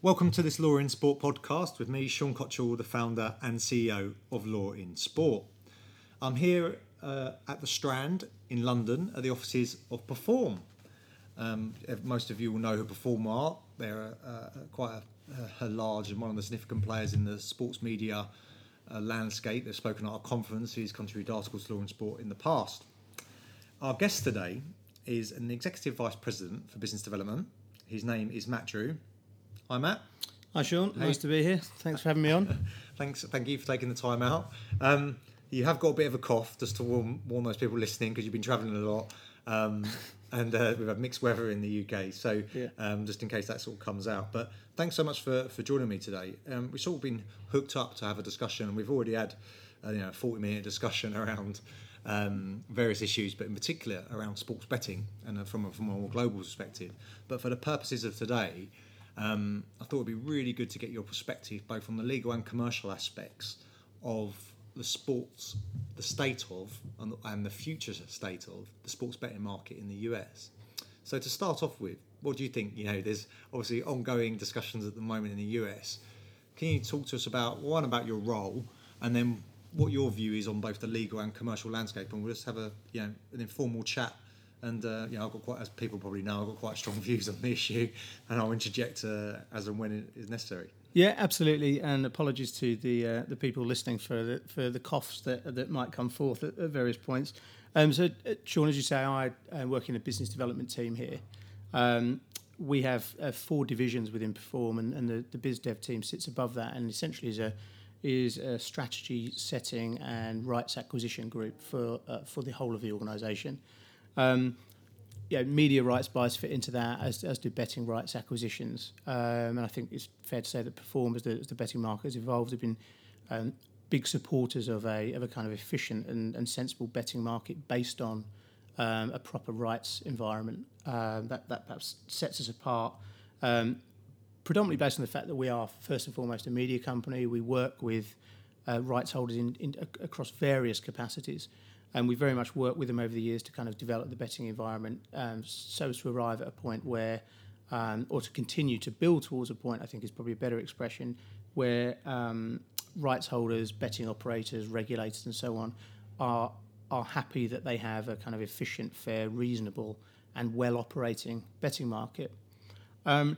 Welcome to this Law in Sport podcast with me, Sean Cottrell, the founder and CEO of Law in Sport. I'm here uh, at the Strand in London at the offices of Perform. Um, most of you will know who Perform are. They're uh, quite a, a, large and one of the significant players in the sports media uh, landscape. They've spoken at our conferences, contributed articles to Law in Sport in the past. Our guest today is an Executive Vice President for Business Development. His name is Matt Drew. Hi, Matt. Hi, Sean. Hey. Nice to be here. Thanks for having me on. Thanks. Thank you for taking the time out. Um, you have got a bit of a cough, just to warn, warn those people listening, because you've been travelling a lot. Um, and uh, we've had mixed weather in the UK, so yeah. um, just in case that sort of comes out. But thanks so much for, for joining me today. Um, we've sort of been hooked up to have a discussion, and we've already had uh, you know a forty minute discussion around um, various issues, but in particular around sports betting and uh, from a, from a more global perspective. But for the purposes of today, um, I thought it'd be really good to get your perspective, both on the legal and commercial aspects of the sports, the state of, and, and the future state of the sports betting market in the US. So to start off with, what do you think? You know, there's obviously ongoing discussions at the moment in the US. Can you talk to us about one about your role, and then what your view is on both the legal and commercial landscape, and we'll just have a you know an informal chat and uh, you know, I've got quite, as people probably know, I've got quite strong views on the issue, and I'll interject uh, as and when it is necessary. Yeah, absolutely. And apologies to the uh, the people listening for the for the coughs that that might come forth at, at various points. Um, so, uh, Sean, as you say, I work in a business development team here. Um, we have uh, four divisions within Perform, and, and the, the biz dev team sits above that, and essentially is a is a strategy setting and rights acquisition group for uh, for the whole of the organisation. Um, media rights buys fit into that, as, as do betting rights acquisitions. Um, and I think it's fair to say that Perform, as the, the betting market has evolved, have been um, big supporters of a, of a kind of efficient and, and sensible betting market based on um, a proper rights environment. Um, that, that perhaps sets us apart, um, predominantly based on the fact that we are, first and foremost, a media company. We work with uh, rights holders in, in, across various capacities and we very much worked with them over the years to kind of develop the betting environment um, so as to arrive at a point where, um, or to continue to build towards a point, I think is probably a better expression, where um, rights holders, betting operators, regulators, and so on are are happy that they have a kind of efficient, fair, reasonable, and well operating betting market. Um,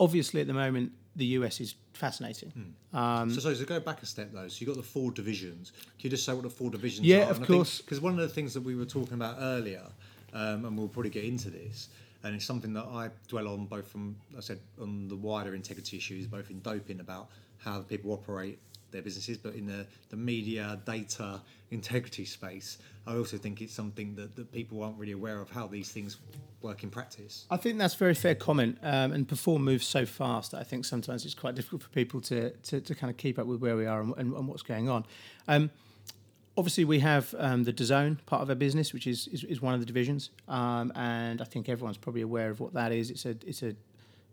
obviously, at the moment, the US is fascinating. Mm. Um, so, so to go back a step though, so you've got the four divisions. Can you just say what the four divisions yeah, are? Yeah, of course. Because one of the things that we were talking about earlier, um, and we'll probably get into this, and it's something that I dwell on both from, I said, on the wider integrity issues, both in doping about how people operate their businesses, but in the, the media, data, integrity space, I also think it's something that, that people aren't really aware of how these things work in practice. I think that's a very fair comment. Um, and Perform moves so fast that I think sometimes it's quite difficult for people to, to, to kind of keep up with where we are and, and, and what's going on. Um, obviously, we have um, the DAZN part of our business, which is, is, is one of the divisions. Um, and I think everyone's probably aware of what that is. It's a, it's a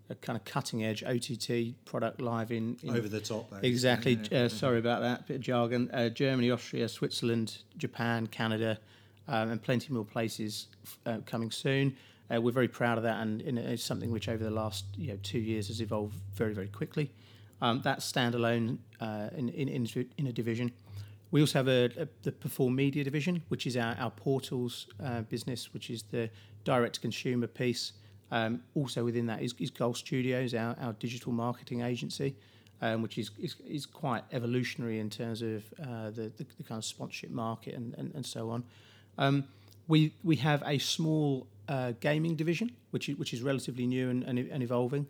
a kind of cutting edge OTT product live in, in over the top. Though, exactly. Yeah, uh, sorry about that bit of jargon. Uh, Germany, Austria, Switzerland, Japan, Canada, um, and plenty more places uh, coming soon. Uh, we're very proud of that, and, and, it's something which over the last you know two years has evolved very very quickly. Um, that's standalone uh, in, in in a division. We also have a, a, the Perform Media division, which is our, our portals uh, business, which is the direct to consumer piece. Um, also within that is, is Goal Studios, our, our digital marketing agency, um, which is, is, is quite evolutionary in terms of uh, the, the, the, kind of sponsorship market and, and, and so on. Um, we we have a small uh, gaming division, which is, which is relatively new and, and, and evolving,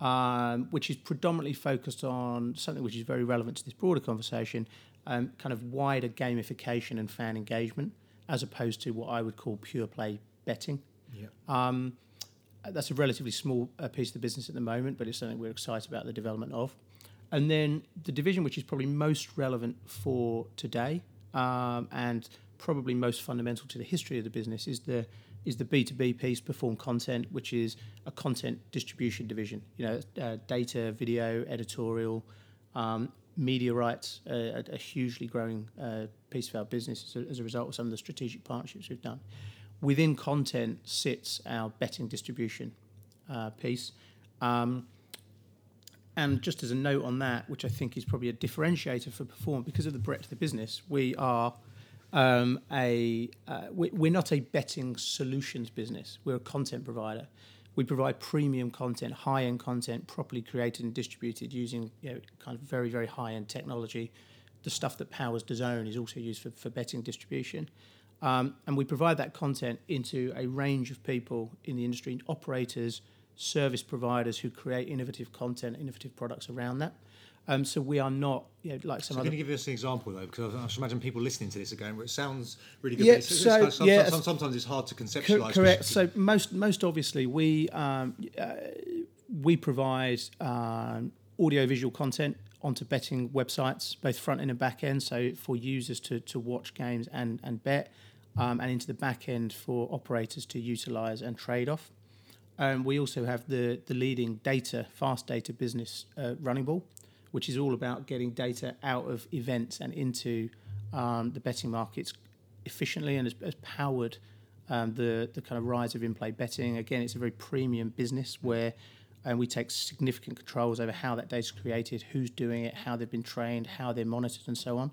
um, which is predominantly focused on something which is very relevant to this broader conversation, um, kind of wider gamification and fan engagement, as opposed to what I would call pure play betting. Yeah. Um, that's a relatively small uh, piece of the business at the moment, but it's something we're excited about the development of. And then the division which is probably most relevant for today um, and probably most fundamental to the history of the business is the is the B two B piece, Perform Content, which is a content distribution division. You know, uh, data, video, editorial, um, media rights, uh, a, a, hugely growing uh, piece of our business as a, as a result of some of the strategic partnerships we've done within content sits our betting distribution uh, piece. Um, and just as a note on that, which I think is probably a differentiator for Perform, because of the breadth of the business, we are um, a uh, we, we're not a betting solutions business. We're a content provider. We provide premium content, high end content, properly created and distributed using you know, kind of very very high end technology. The stuff that powers DAZN is also used for, for betting distribution. Um, and we provide that content into a range of people in the industry, operators, service providers who create innovative content, innovative products around that. Um, so we are not you know, like some so other. Can you give us an example though? Because I should imagine people listening to this are going, well, it sounds really good. Yeah, it's, so, it's, sometimes, yeah, sometimes it's hard to conceptualise. Correct. So most most obviously we um, uh, we provide um, audio visual content onto betting websites, both front end and back end. So for users to, to watch games and and bet, um, and into the back end for operators to utilise and trade off. Um, we also have the the leading data fast data business uh, Running Ball which is all about getting data out of events and into um, the betting markets efficiently and has, has powered um, the the kind of rise of in-play betting. Again, it's a very premium business where and we take significant controls over how that data is created, who's doing it, how they've been trained, how they're monitored, and so on.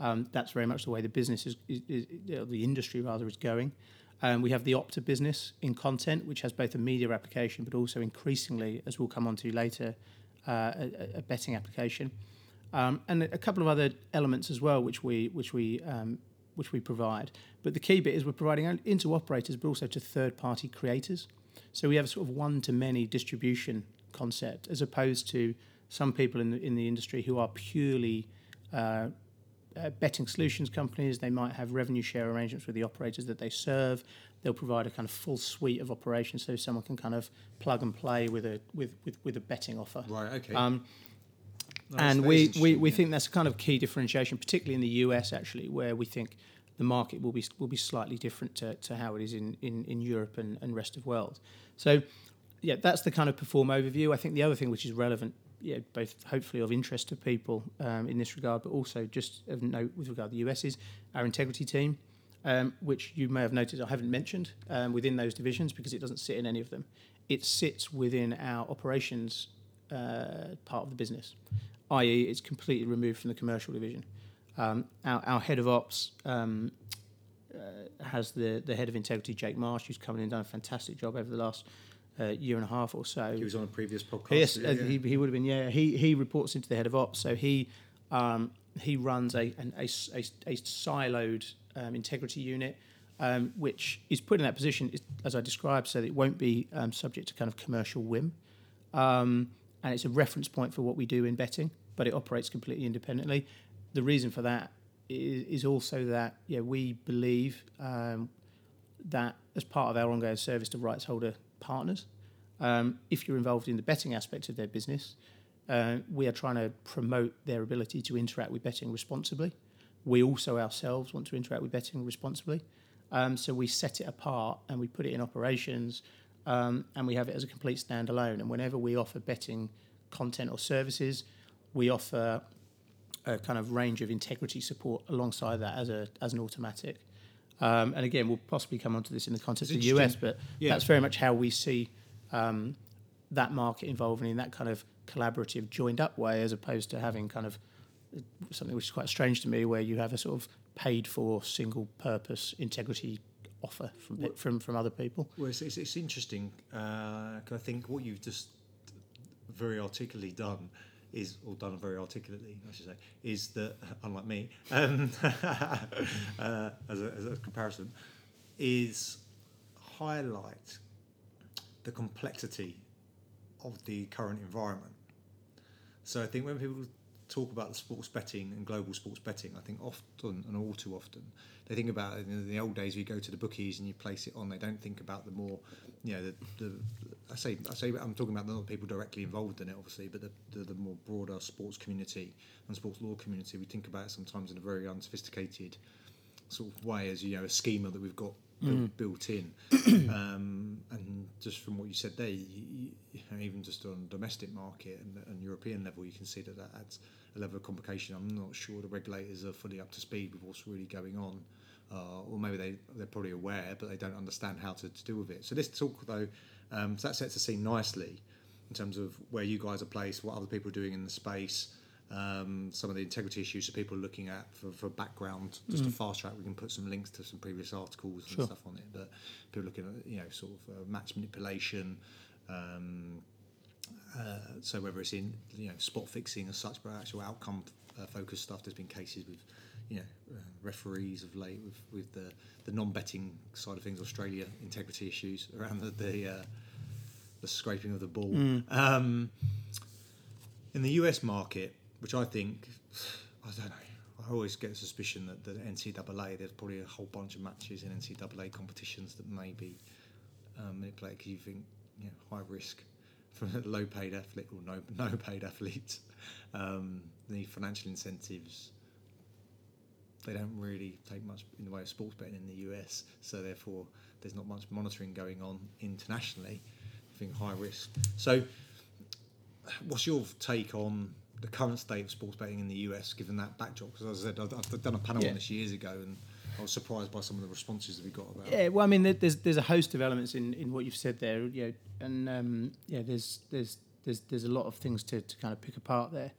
Um, that's very much the way the business is, is, is the industry rather is going. Um, we have the Opta business in content, which has both a media application, but also increasingly, as we'll come on to later, uh, a, a, betting application, um, and a couple of other elements as well, which we which we um, which we provide. But the key bit is we're providing into operators, but also to third-party creators. So we have a sort of one-to-many distribution concept, as opposed to some people in the in the industry who are purely uh, uh, betting solutions companies. They might have revenue share arrangements with the operators that they serve. They'll provide a kind of full suite of operations, so someone can kind of plug and play with a with with, with a betting offer. Right. Okay. Um, and we, we, we yeah. think that's a kind of key differentiation, particularly in the US, actually, where we think the market will be will be slightly different to, to how it is in, in, in Europe and, and rest of world. So, yeah, that's the kind of perform overview. I think the other thing which is relevant yeah, both hopefully of interest to people um, in this regard, but also just of note with regard to the US is our integrity team, um, which you may have noticed I haven't mentioned um, within those divisions because it doesn't sit in any of them. It sits within our operations uh, part of the business, i.e., it's completely removed from the commercial division. Um, our, our, head of ops um, uh, has the, the head of integrity, Jake Marsh, who's come in and done a fantastic job over the last uh, year and a half or so. He was on a previous podcast. Yes, yeah, uh, He, he would have been. Yeah, he he reports into the head of ops, so he um, he runs a an, a, a, a siloed um, integrity unit. Um, which is put in that position, as I described, so that it won't be um, subject to kind of commercial whim. Um, and it's a reference point for what we do in betting, but it operates completely independently. The reason for that is, is also that yeah, we believe um, that as part of our ongoing service to rights holder partners. Um, if you're involved in the betting aspect of their business, uh, we are trying to promote their ability to interact with betting responsibly. We also ourselves want to interact with betting responsibly. Um, so we set it apart and we put it in operations um, and we have it as a complete standalone. And whenever we offer betting content or services, we offer a kind of range of integrity support alongside that as a as an automatic. Um, and again, we'll possibly come onto this in the context of the US, but yeah. that's very much how we see um, that market evolving in that kind of collaborative, joined up way, as opposed to having kind of something which is quite strange to me, where you have a sort of paid for, single purpose integrity offer from well, from from other people. Well, it's, it's, it's interesting. Uh, I think what you've just very articulately done is, or done very articulately, I should say, is that, unlike me, um, uh, as, a, as a comparison, is highlight the complexity of the current environment. So I think when people talk about the sports betting and global sports betting, I think often and all too often they think about in the old days. You go to the bookies and you place it on. They don't think about the more, you know, the, the I say I say I'm talking about not people directly involved in it, obviously, but the, the, the more broader sports community and sports law community. We think about it sometimes in a very unsophisticated sort of way, as you know, a schema that we've got mm. built, in. um, and just from what you said there, you, you know, even just on domestic market and, and European level, you can see that that adds a level of complication. I'm not sure the regulators are fully up to speed with what's really going on. Uh, or maybe they, they're probably aware, but they don't understand how to, to deal with it. So this talk, though, um, so that sets the scene nicely in terms of where you guys are placed, what other people are doing in the space, um, some of the integrity issues that people are looking at for, for background, just to fast track. We can put some links to some previous articles and Mm. Sure. stuff on it. But people looking at you know sort of uh, match manipulation. Um, uh, so whether it's in you know spot fixing as such, but actual outcome uh, focused stuff. There's been cases with you know uh, referees of late with with the the non-betting side of things, Australia integrity issues around the the, uh, the scraping of the ball. Um, in the US market, which I think I don't know. I always get a suspicion that the NCAA, there's probably a whole bunch of matches in NCAA competitions that may be um, manipulated because you think you know, high risk for a low paid athlete or no no paid athletes. Um, the financial incentives they don't really take much in the way of sports betting in the US, so therefore there's not much monitoring going on internationally. I think high risk. So, what's your take on the current state of sports betting in the US, given that backdrop? Because as I said, I've, I've done a panel Yeah. on this years ago, and I was surprised by some of the responses that we got about. Yeah, well, I mean, there's there's a host of elements in, in what you've said there, you know, and um, yeah, there's there's there's there's a lot of things to, to kind of pick apart there.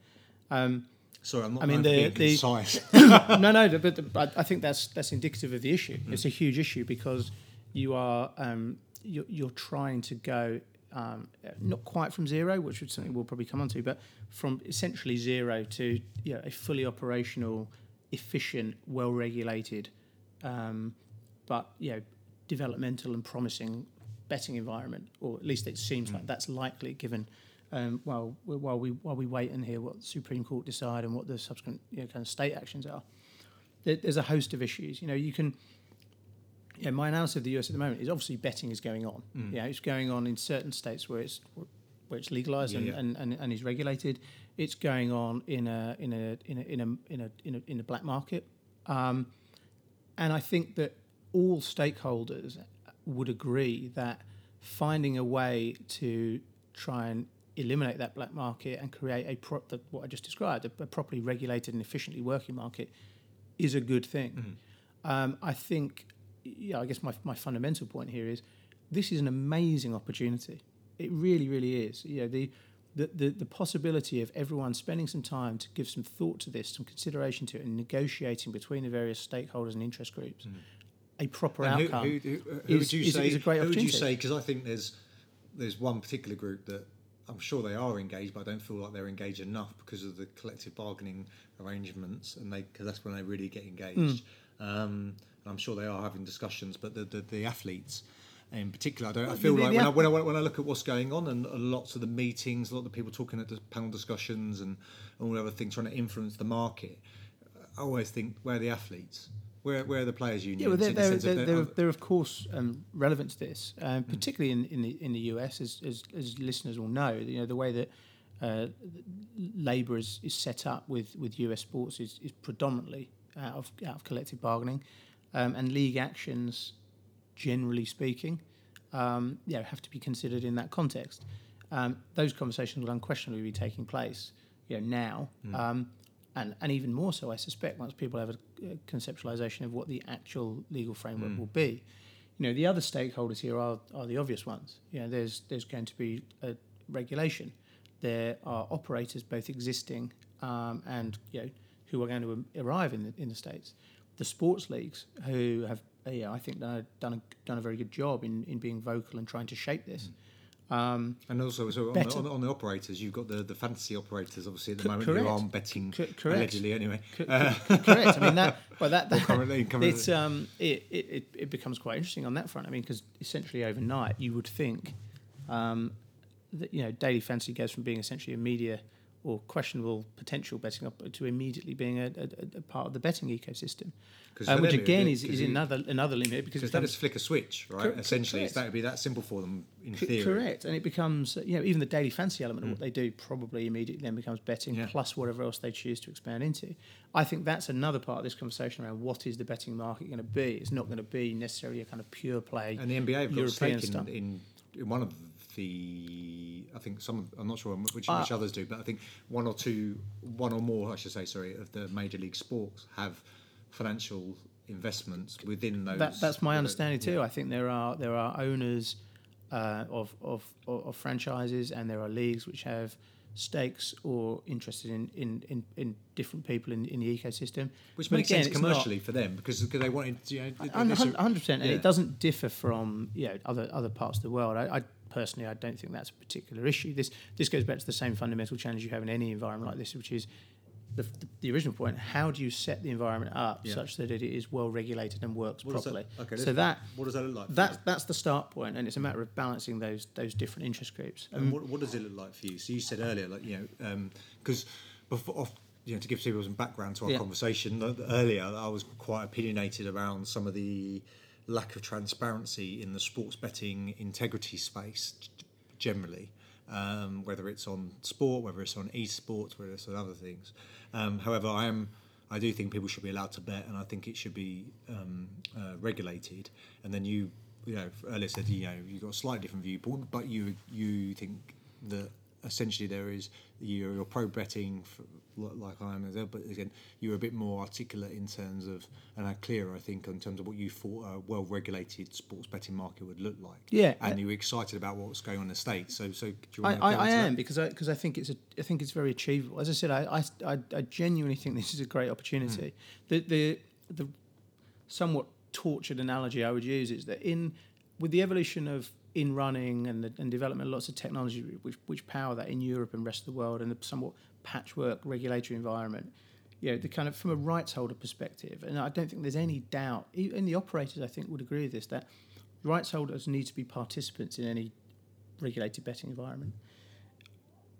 Um, Sorry, I'm not. I mean, the- the- concise. no, no, but, but I think that's that's indicative of the issue. Mm. It's a huge issue because you are um, you're, you're trying to go um, not quite from zero, which is something we'll probably come on to, but from essentially zero to you know, a fully operational, efficient, well-regulated, um, but you know, developmental and promising betting environment, or at least it seems Mm. like that's likely given. Um, while while we while we wait and hear what the Supreme Court decide and what the subsequent you know, kind of state actions are, there, there's a host of issues. You know, you can. Yeah, my analysis of the US at the moment is obviously betting is going on. Mm. Yeah, it's going on in certain states where it's where it's legalized Yeah, and, yeah. And, and, and is regulated. It's going on in a in a in a in a in a in a, in a black market, um, and I think that all stakeholders would agree that finding a way to try and eliminate that black market and create a pro- the, what I just described a, a properly regulated and efficiently working market is a good thing. Mm-hmm. Um, I think, yeah, I guess my, my fundamental point here is this is an amazing opportunity. It really, really is. You know, the, the, the, the possibility of everyone spending some time to give some thought to this, some consideration to it, and negotiating between the various stakeholders and interest groups, mm-hmm. a proper And who, outcome. who, who, uh, who is- would you is- say? is a great who would you say? Because I think there's there's one particular group that I'm sure they are engaged, but I don't feel like they're engaged enough because of the collective bargaining arrangements, and they because that's when they really get engaged. Hmm. Um, and I'm sure they are having discussions, but the the, the athletes. In particular, I don't. I feel like when, I, when, I, when I look at what's going on and lots of the meetings, a lot of the people talking at the panel discussions and all the other things trying to influence the market, I always think where are the athletes? Where, where are the players' unions? Yeah, well, they're, in they're, sense of they're, they're- they're, they're of course um, relevant to this, um, particularly in, in the in the US, as, as, as listeners will know. You know the way that uh, labour is, is set up with, with US sports is, is predominantly out of out of collective bargaining, um, and league actions, generally speaking, um, yeah, have to be considered in that context. Um, those conversations will unquestionably be taking place, you know, now, um, and and even more so, I suspect, once people have a, a conceptualization of what the actual legal framework will be. You know, the other stakeholders here are, are the obvious ones. You know, there's there's going to be a regulation. There are operators, both existing um, and you know, who are going to arrive in the in the states. The sports leagues, who have, uh, yeah, I think done a, done a, done a very good job in, in being vocal and trying to shape this. Um, And also, so on the, on, the, on the operators, you've got the, the fantasy operators, obviously, at the Co- moment, correct. who aren't betting, Co- correct. allegedly, anyway. Co- co- correct. I mean that. Well, that, that currently- currently. it's um it, it, it, it becomes quite interesting on that front. I mean, because essentially overnight you would think, um, that you know daily fantasy goes from being essentially a media or questionable potential betting up to immediately being a, a, a part of the betting ecosystem, um, which them it would again is, is another another limit because Because it they just flick a switch, right? Cor- Essentially, it's, correct. that would be that simple for them in C- theory. Correct, and it becomes you know even the daily fantasy element of what they do probably immediately then becomes betting Yeah. plus whatever else they choose to expand into. I think that's another part of this conversation around what is the betting market going to be. It's not going to be necessarily a kind of pure play. And the NBA have got European stake in, in one of the, I think some, of- I'm not sure which, Uh, which others do, but I think one or two, one or more, I should say, sorry, of the major league sports have financial investments within those. That, that's my understanding too. yeah. I think there are there are owners uh, of, of of franchises, and there are leagues which have stakes or interested in, in, in, in different people in, in the ecosystem. Which But makes again, sense it's not- commercially for them because they wanted you know th- Hun- this- hun- hundred percent, and yeah. it doesn't differ from you know other other parts of the world. I, I personally, I don't think that's a particular issue. This this goes back to the same fundamental challenge you have in any environment like this, which is the, the, original point: how do you set the environment up Yeah. such that it is well regulated and works What does that- properly? okay, so that what does that look like? that's that's the start point, and it's a matter of balancing those those different interest groups. And what, what does it look like for you? So you said earlier, like you know, um, because before, off, you know, to give people some background to our Yeah. conversation earlier, I was quite opinionated around some of the lack of transparency in the sports betting integrity space generally. Um, whether it's on sport, whether it's on esports, whether it's on other things. Um, however, I am, I do think people should be allowed to bet, and I think it should be um, uh, regulated. And then you, you know, earlier said you know you've got a slightly different viewpoint, but you you think that essentially there is you're, pro betting like I am as well, but again you were a bit more articulate in terms of and are clearer I think in terms of what you thought a well regulated sports betting market would look like. Yeah. and you were excited about what's going on in the states. So so do you I, want to I, I am because I because I think it's a I think it's very achievable. As I said, I I, I, I genuinely think this is a great opportunity. Hmm. The the the somewhat tortured analogy I would use is that in with the evolution of in running and the and development of lots of technology which which power that in Europe and rest of the world and the somewhat patchwork regulatory environment. You know, the kind of from a rights holder perspective, and I don't think there's any doubt. Even the operators, I think, would agree with this that rights holders need to be participants in any regulated betting environment.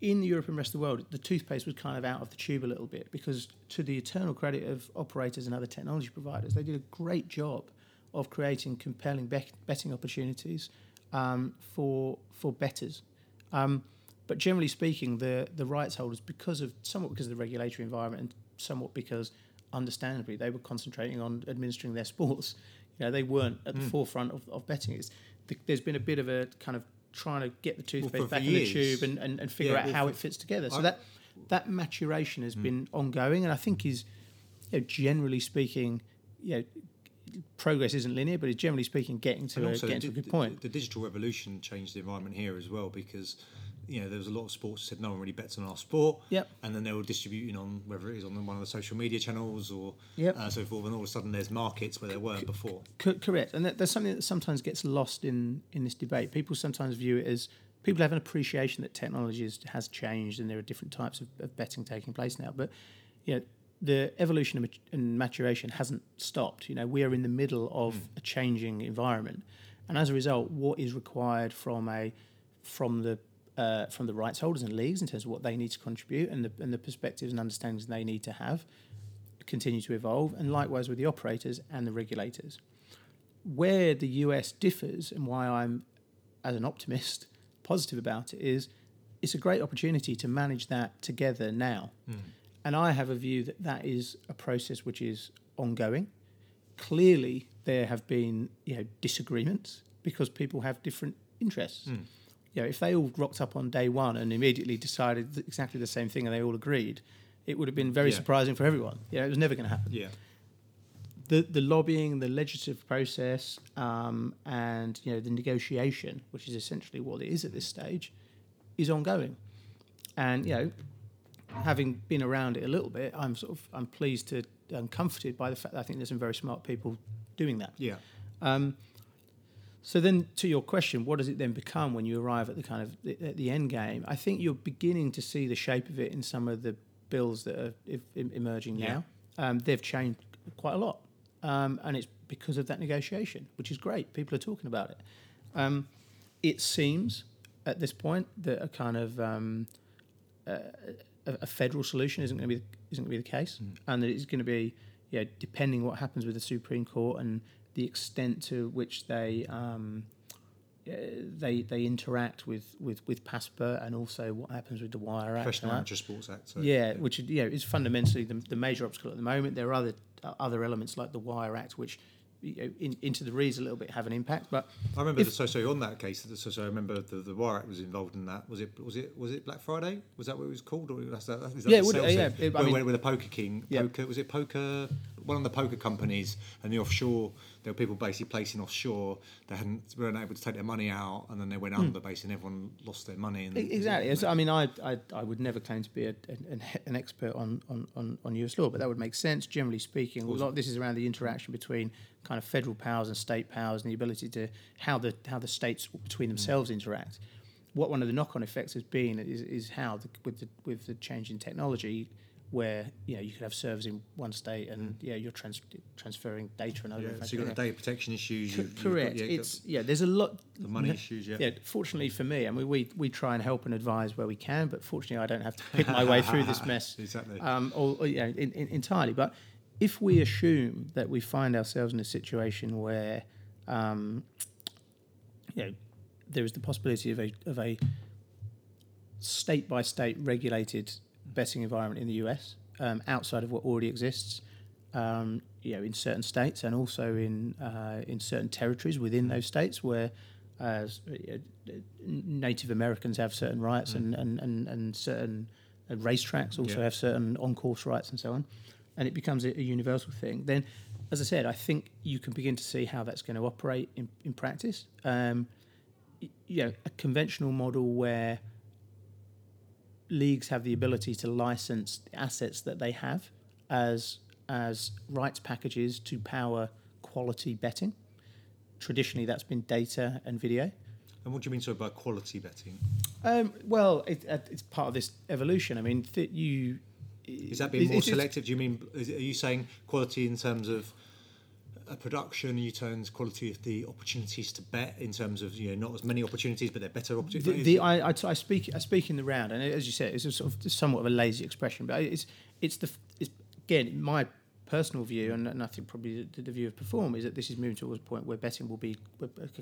In Europe and rest of the world, the toothpaste was kind of out of the tube a little bit because, to the eternal credit of operators and other technology providers, they did a great job of creating compelling bet- betting opportunities um, for for bettors. Um, but generally speaking, the the rights holders, because of somewhat because of the regulatory environment and somewhat because, understandably, they were concentrating on administering their sports. You know, they weren't at the mm. forefront of, of betting. It's, th- there's been a bit of a kind of trying to get the toothpaste for back in the tube and, and, and figure Yeah, out well, how it fits together. So I- that that maturation has mm. been ongoing, and I think is, you know, generally speaking, you know, progress isn't linear, but it's generally speaking getting to a, getting to a good point. the digital revolution changed the environment here as well because you know there was a lot of sports that said no one really bets on our sport. Yep. And then they were distributing on whether it is on one of the social media channels or Yep. uh, so forth, and all of a sudden there's markets where there weren't before. Co- correct, and there's something that sometimes gets lost in in this debate. People sometimes view it as people have an appreciation that technology is, has changed and there are different types of, of betting taking place now. But you know, the evolution and and maturation hasn't stopped. You know, we are in the middle of a changing environment, and as a result, what is required from a from the uh, from the rights holders and leagues in terms of what they need to contribute and the and the perspectives and understandings they need to have continue to evolve, and likewise with the operators and the regulators. Where the US differs, and why I'm, as an optimist, positive about it, is it's a great opportunity to manage that together now. And I have a view that that is a process which is ongoing. Clearly, there have been you know disagreements because people have different interests. You know, if they all rocked up on day one and immediately decided exactly the same thing and they all agreed, it would have been very Yeah. surprising for everyone. You know, it was never going to happen Yeah. the the lobbying, the legislative process, um, and you know the negotiation, which is essentially what it is at this stage, is ongoing. And you know, having been around it a little bit, I'm sort of I'm pleased to I'm comforted by the fact that I think there's some very smart people doing that. Yeah. So then, to your question, what does it then become when you arrive at the kind of the, at the end game? I think you're beginning to see the shape of it in some of the bills that are if, em- emerging Yeah. now. Um, they've changed quite a lot, um, and it's because of that negotiation, which is great. People are talking about it. Um, it seems at this point that a kind of um, a, a federal solution isn't going to be isn't going to be the case, and that it's going to be, yeah, depending what happens with the Supreme Court and the extent to which they um, uh, they they interact with with with PASPA and also what happens with the Wire Act. Professional. Amateur Sports Act. So, Yeah, which yeah is fundamentally the, the major obstacle at the moment. There are other uh, other elements like the Wire Act, which you know, in, into the reads a little bit have an impact. But I remember If- the so so on that case. the- So so I remember the the Wire Act was involved in that. Was it was it was it Black Friday? Was that what it was called? Or that's that, that Yeah, would- sales yeah, it- I mean- with the Poker King. Yeah. Poker was it Poker? one of the poker companies and the offshore. There were people basically placing offshore. They hadn't weren't able to take their money out, and then they went Hmm. under. Basically, and everyone lost their money. And, Exactly. I mean, I, I, I would never claim to be a, an, an expert on, on, on, US law, but that would make sense. Generally speaking, a lot of this is around the interaction between kind of federal powers and state powers and the ability to how the how the states between themselves interact. What one of the knock-on effects has been is, is how the, with the with the change in technology, where you know you could have servers in one state and yeah you're trans- transferring data and other Yeah, so you've got the data protection issues. Co- you've- you've got- Correct. yeah, it's yeah. There's a lot. the money issues. Yeah. Yeah, fortunately for me, I mean, we, we try and help and advise where we can, but fortunately, I don't have to pick my way through this mess Exactly. um, or, or, you know, in, in, entirely. But if we assume that we find ourselves in a situation where, um, you know, there is the possibility of a of a state by state regulated betting environment in the US um, outside of what already exists. Um, you know, in certain states and also in uh, in certain territories within those states where uh, Native Americans have certain rights and, and, and, and certain racetracks also Yeah. have certain on-course rights and so on, and it becomes a, a universal thing. Then, as I said, I think you can begin to see how that's going to operate in, in practice. Um, you know, a conventional model where leagues have the ability to license the assets that they have as as rights packages to power quality betting. Traditionally, that's been data and video. And what do you mean so by quality betting? Um, well, it, uh, it's part of this evolution. I mean, th- you Is that being it- more it's- selective? Do you mean is, are you saying quality in terms of a production? You terms quality of the opportunities to bet in terms of you know not as many opportunities, but they're better opportunities. the, I, I, speak I speak in the round, and as you said, it's a sort of somewhat of a lazy expression, but it's it's the it's again my personal view, and, and I think probably the, the view of Perform is that this is moving towards a point where betting will be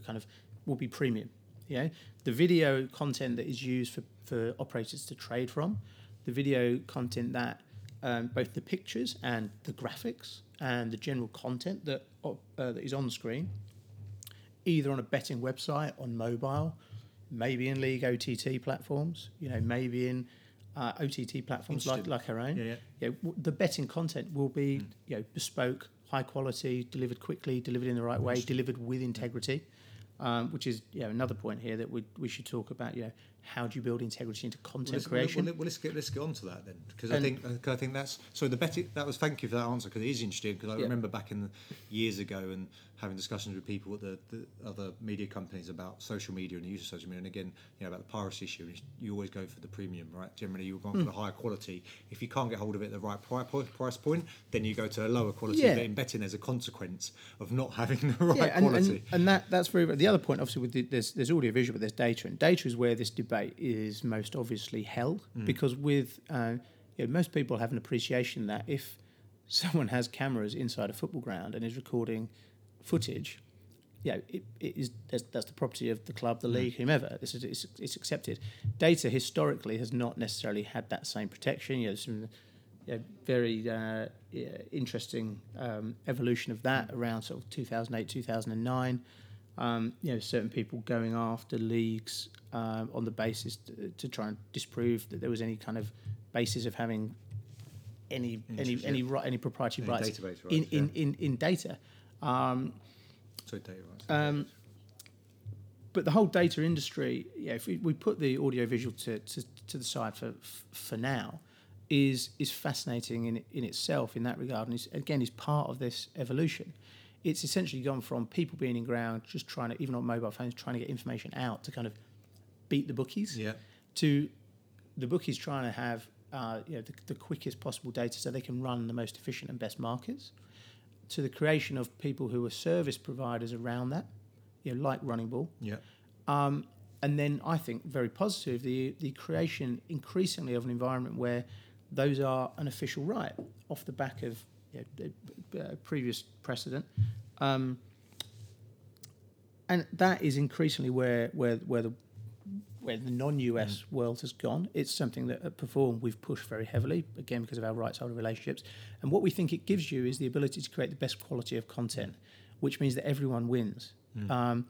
kind of will be premium. Yeah, the video content that is used for, for operators to trade from, the video content that um, both the pictures and the graphics and the general content that uh, that is on screen either on a betting website, on mobile, maybe in league OTT platforms, you know, maybe in uh, OTT platforms like, like our own. Yeah, yeah. You know, w- the betting content will be, you know, bespoke, high quality, delivered quickly, delivered in the right way, delivered with integrity. Um, which is you know, another point here that we, we should talk about. You know, how do you build integrity into Well, content let's, creation? Well, well, let's get let's get on to that then, because I think 'cause I think that's so the betting that was thank you for that answer because it is interesting because I Yeah. remember back in the years ago and having discussions with people at the, the other media companies about social media and the use of social media and again you know about the piracy issue you always go for the premium right generally you're Hmm. going for the higher quality if you can't get hold of it at the right pri- pri- price point then you go to a lower quality Yeah. but in betting as a consequence of not having the right and, quality and, and that that's very the other point. Obviously, with the, there's there's audio visual, but there's data, and data is where this debate is most obviously held because with uh, you know, most people have an appreciation that if someone has cameras inside a football ground and is recording footage. You know, it, it is that's, that's the property of the club, the league, whomever. This is it's, it's accepted. Data historically has not necessarily had that same protection. You know, some yeah, very uh, yeah, interesting um, evolution of that around sort of 2008, 2009. Um, you know, certain people going after leagues um, on the basis to, to try and disprove that there was any kind of basis of having any any any right, any proprietary Any rights, database in, rights, in, in in data. Um, so data um, but the whole data industry, yeah, if we, we put the audiovisual to, to, to the side for for now, is is fascinating in in itself in that regard, and is, again is part of this evolution. It's essentially gone from people being in ground, just trying to even on mobile phones, trying to get information out to kind of beat the bookies, yeah. to the bookies trying to have uh, you know the, the quickest possible data so they can run the most efficient and best markets, to the creation of people who are service providers around that, you know, like Running Ball, yeah. Um, and then I think very positive the the creation increasingly of an environment where those are an official right off the back of you know, the, uh, previous precedent, um, and that is increasingly where where where the where the non-US world has gone. It's something that at Perform we've pushed very heavily, again because of our rights holder relationships. And what we think it gives you is the ability to create the best quality of content, which means that everyone wins. Um,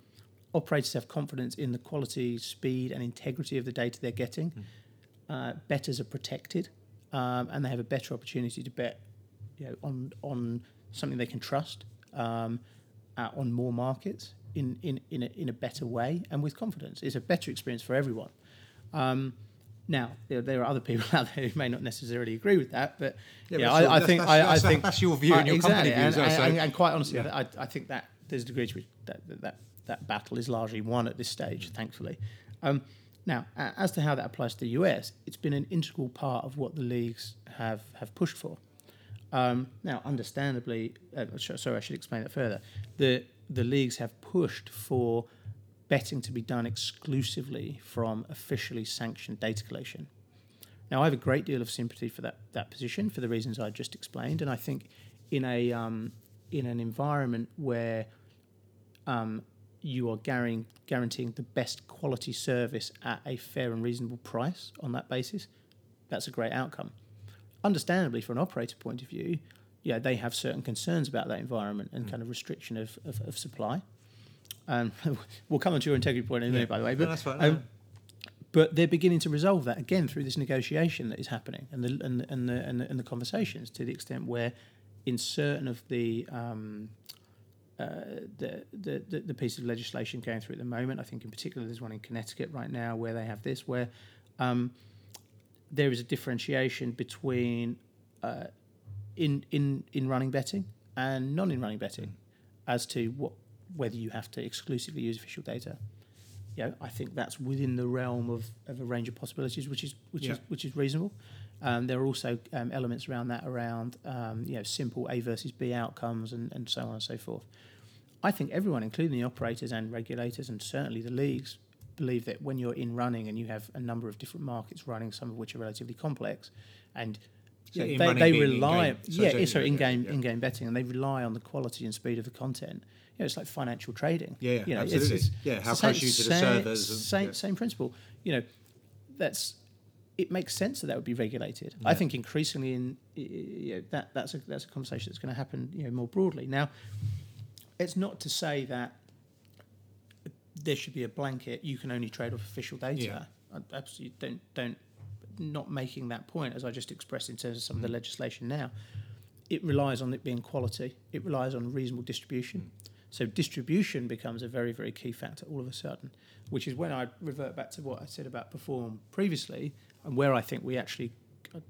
operators have confidence in the quality, speed, and integrity of the data they're getting. Uh, betters are protected, um, and they have a better opportunity to bet, you know, on on something they can trust um, uh, on more markets in in in a, in a better way and with confidence. It's a better experience for everyone. Um, now there, are other people out there who may not necessarily agree with that, but yeah, yeah I, I, think that's, I, that's, think that's your view and your exactly, company view and. And, and, quite honestly, yeah. I, I think that there's a degree to which that, that that battle is largely won at this stage, thankfully. Um, now, as to how that applies to the US, it's been an integral part of what the leagues have, have pushed for. Um, now, understandably, uh, sorry, I should explain that further. The the leagues have pushed for betting to be done exclusively from officially sanctioned data collection. Now, I have a great deal of sympathy for that, that position for the reasons I just explained, and I think in a um, in an environment where um, you are guaranteeing, guaranteeing the best quality service at a fair and reasonable price on that basis, that's a great outcome. Understandably, from an operator point of view, yeah, they have certain concerns about that environment and mm. kind of restriction of, of, of supply. Um, we'll come on to your integrity point in a minute, by the way. But, no, that's fine. Um, but they're beginning to resolve that again through this negotiation that is happening and the and, and the and the, and the conversations to the extent where, in certain of the um, uh, the, the, the, the piece of legislation going through at the moment. I think in particular there's one in Connecticut right now where they have this, where um, there is a differentiation between uh, in in in running betting and non in running betting as to what whether you have to exclusively use official data. Yeah, I think that's within the realm of, of a range of possibilities, which is which yeah. is which is reasonable. Um, there are also um, elements around that around um, you know simple A versus B outcomes and, and so on and so forth. I think everyone, including the operators and regulators, and certainly the leagues, believe that when you're in running and you have a number of different markets running, some of which are relatively complex, and so they, they rely, in-game, yeah, so, so in-game, yeah. in-game betting, and they rely on the quality and speed of the content. You know, it's like financial trading. Yeah, you know, absolutely. It's, it's, yeah, how close you to the servers. And, same, yeah. same principle. You know, that's it makes sense that that would be regulated. Yeah. I think increasingly in you know, that that's a that's a conversation that's going to happen you know more broadly. Now, it's not to say that there should be a blanket. You can only trade off official data. Yeah. I absolutely don't don't not making that point as I just expressed in terms of some mm. of the legislation now. It relies on it being quality. It relies on reasonable distribution. Mm. So distribution becomes a very very key factor all of a sudden, which is when I revert back to what I said about perform previously and where I think we actually uh,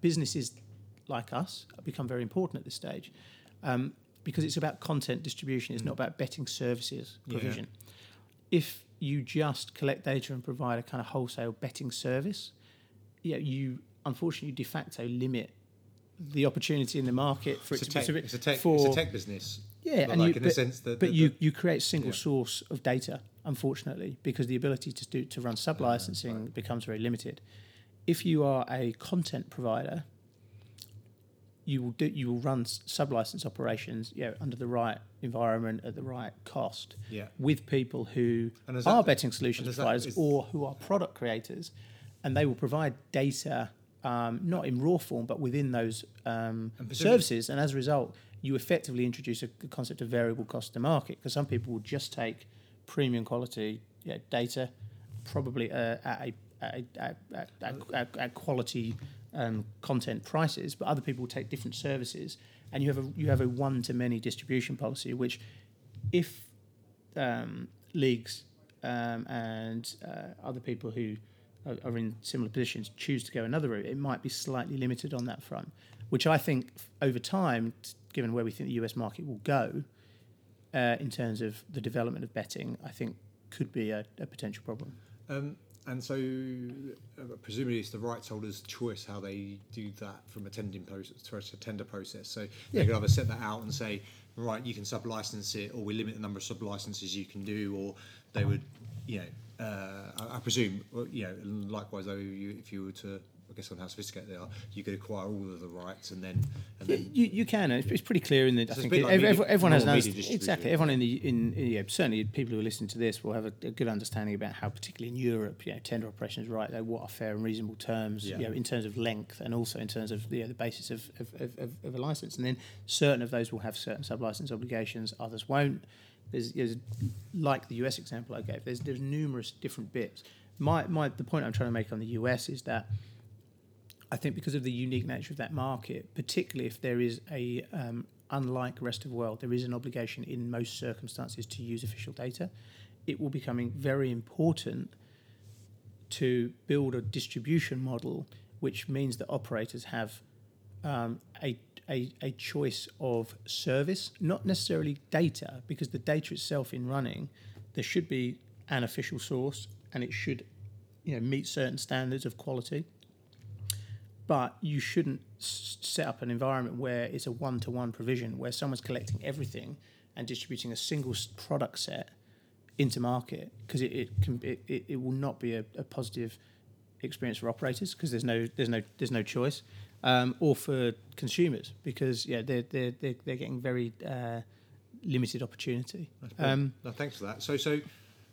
businesses like us become very important at this stage um, because it's about content distribution. It's mm. not about betting services provision. Yeah. If you just collect data and provide a kind of wholesale betting service, yeah, you unfortunately de facto limit the opportunity in the market for it's it to tech, be it's a tech, for, it's a tech business. Yeah, and like you, in but, the sense that, but the, you, the, you create a single yeah. source of data, unfortunately, because the ability to do to run sub licensing right. becomes very limited. If you are a content provider, you will do you will run sub license operations you know, under the right environment at the right cost yeah. with people who are that, betting solutions providers or who are product creators, and they will provide data um, not in raw form, but within those um, services. And as a result, you effectively introduce a, concept of variable cost to market because some people will just take premium quality you know, data, probably uh, at, a, at, at, at, at, quality um, content prices, but other people will take different services, and you have a you have a one to many distribution policy, which if um, leagues um, and uh, other people who are in similar positions choose to go another route, it might be slightly limited on that front, which I think over time, given where we think the US market will go uh, in terms of the development of betting, I think could be a, a potential problem. Um, and so, uh, presumably, it's the rights holders' choice how they do that from a tendering process to a tender process. So yeah. they could either set that out and say, right, you can sub license it, or we limit the number of sub licenses you can do, or they would, you know, uh, I, I, presume, you know, likewise though, you, if you were to, I guess on how sophisticated they are, you could acquire all of the rights and then. And then you, you can. It's, pretty clear in the. So I think it, like media, everyone has an exactly. Everyone in the in, in yeah, certainly people who are listening to this will have a, a, good understanding about how, particularly in Europe, you know, tender operations right. Though, what are fair and reasonable terms, yeah. you know, in terms of length and also in terms of you know, the basis of, of, of, of a license. And then certain of those will have certain sub license obligations. Others won't there's, there's like the US example I gave. There's there's numerous different bits. My my the point I'm trying to make on the US is that I think because of the unique nature of that market, particularly if there is a um, unlike rest of the world, there is an obligation in most circumstances to use official data. It will becoming very important to build a distribution model, which means that operators have um, a, a, a choice of service, not necessarily data, because the data itself in running, there should be an official source and it should you know, meet certain standards of quality. But you shouldn't s- set up an environment where it's a one to one provision, where someone's collecting everything and distributing a single product set into market, because it, it, can, it, it, it will not be a, a positive experience for operators because there's no there's no there's no choice, um, or for consumers because yeah they're they're they're, they're getting very uh, limited opportunity. Um, no, thanks for that. So, so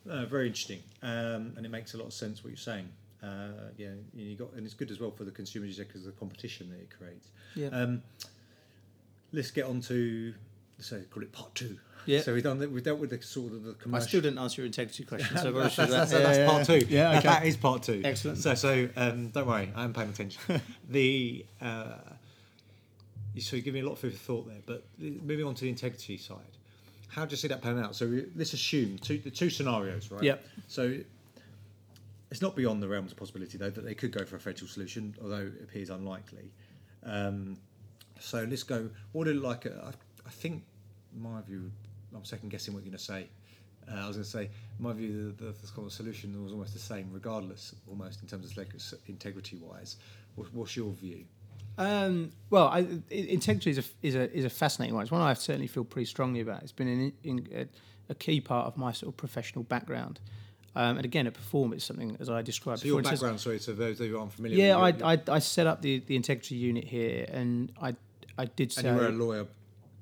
uh, very interesting, um, and it makes a lot of sense what you're saying. Uh, yeah, you got, and it's good as well for the consumers because of the competition that it creates. yeah. Um, let's get on to let's say call it part two. Yeah. So we've done the, we dealt with the sort of the I still didn't answer your integrity question, so that's, that's, that's, that's, that's part two. Yeah, okay. that is part two. Excellent. So, so um, don't worry, I am paying attention. the uh, you- so you give me a lot of food for thought there. But moving on to the integrity side, how do you see that panning out? So we, let's assume two the two scenarios, right? Yep. So it's not beyond the realms of possibility though that they could go for a federal solution, although it appears unlikely. Um, so let's go. What would it like? uh, I, I think my view. I'm second guessing what you're going to say. Uh, I was going to say, my view, the, the, the solution was almost the same, regardless, almost in terms of integrity wise. What, what's your view? Um, well, I, integrity is a, is a is a fascinating one. It's one I certainly feel pretty strongly about. It's been an, in, a, a key part of my sort of professional background. Um, and again, at Perform, it's something as I described So your before. it's- background, sorry, to those who aren't familiar. Yeah, with I, I, I set up the, the integrity unit here, and I I did and say you were a lawyer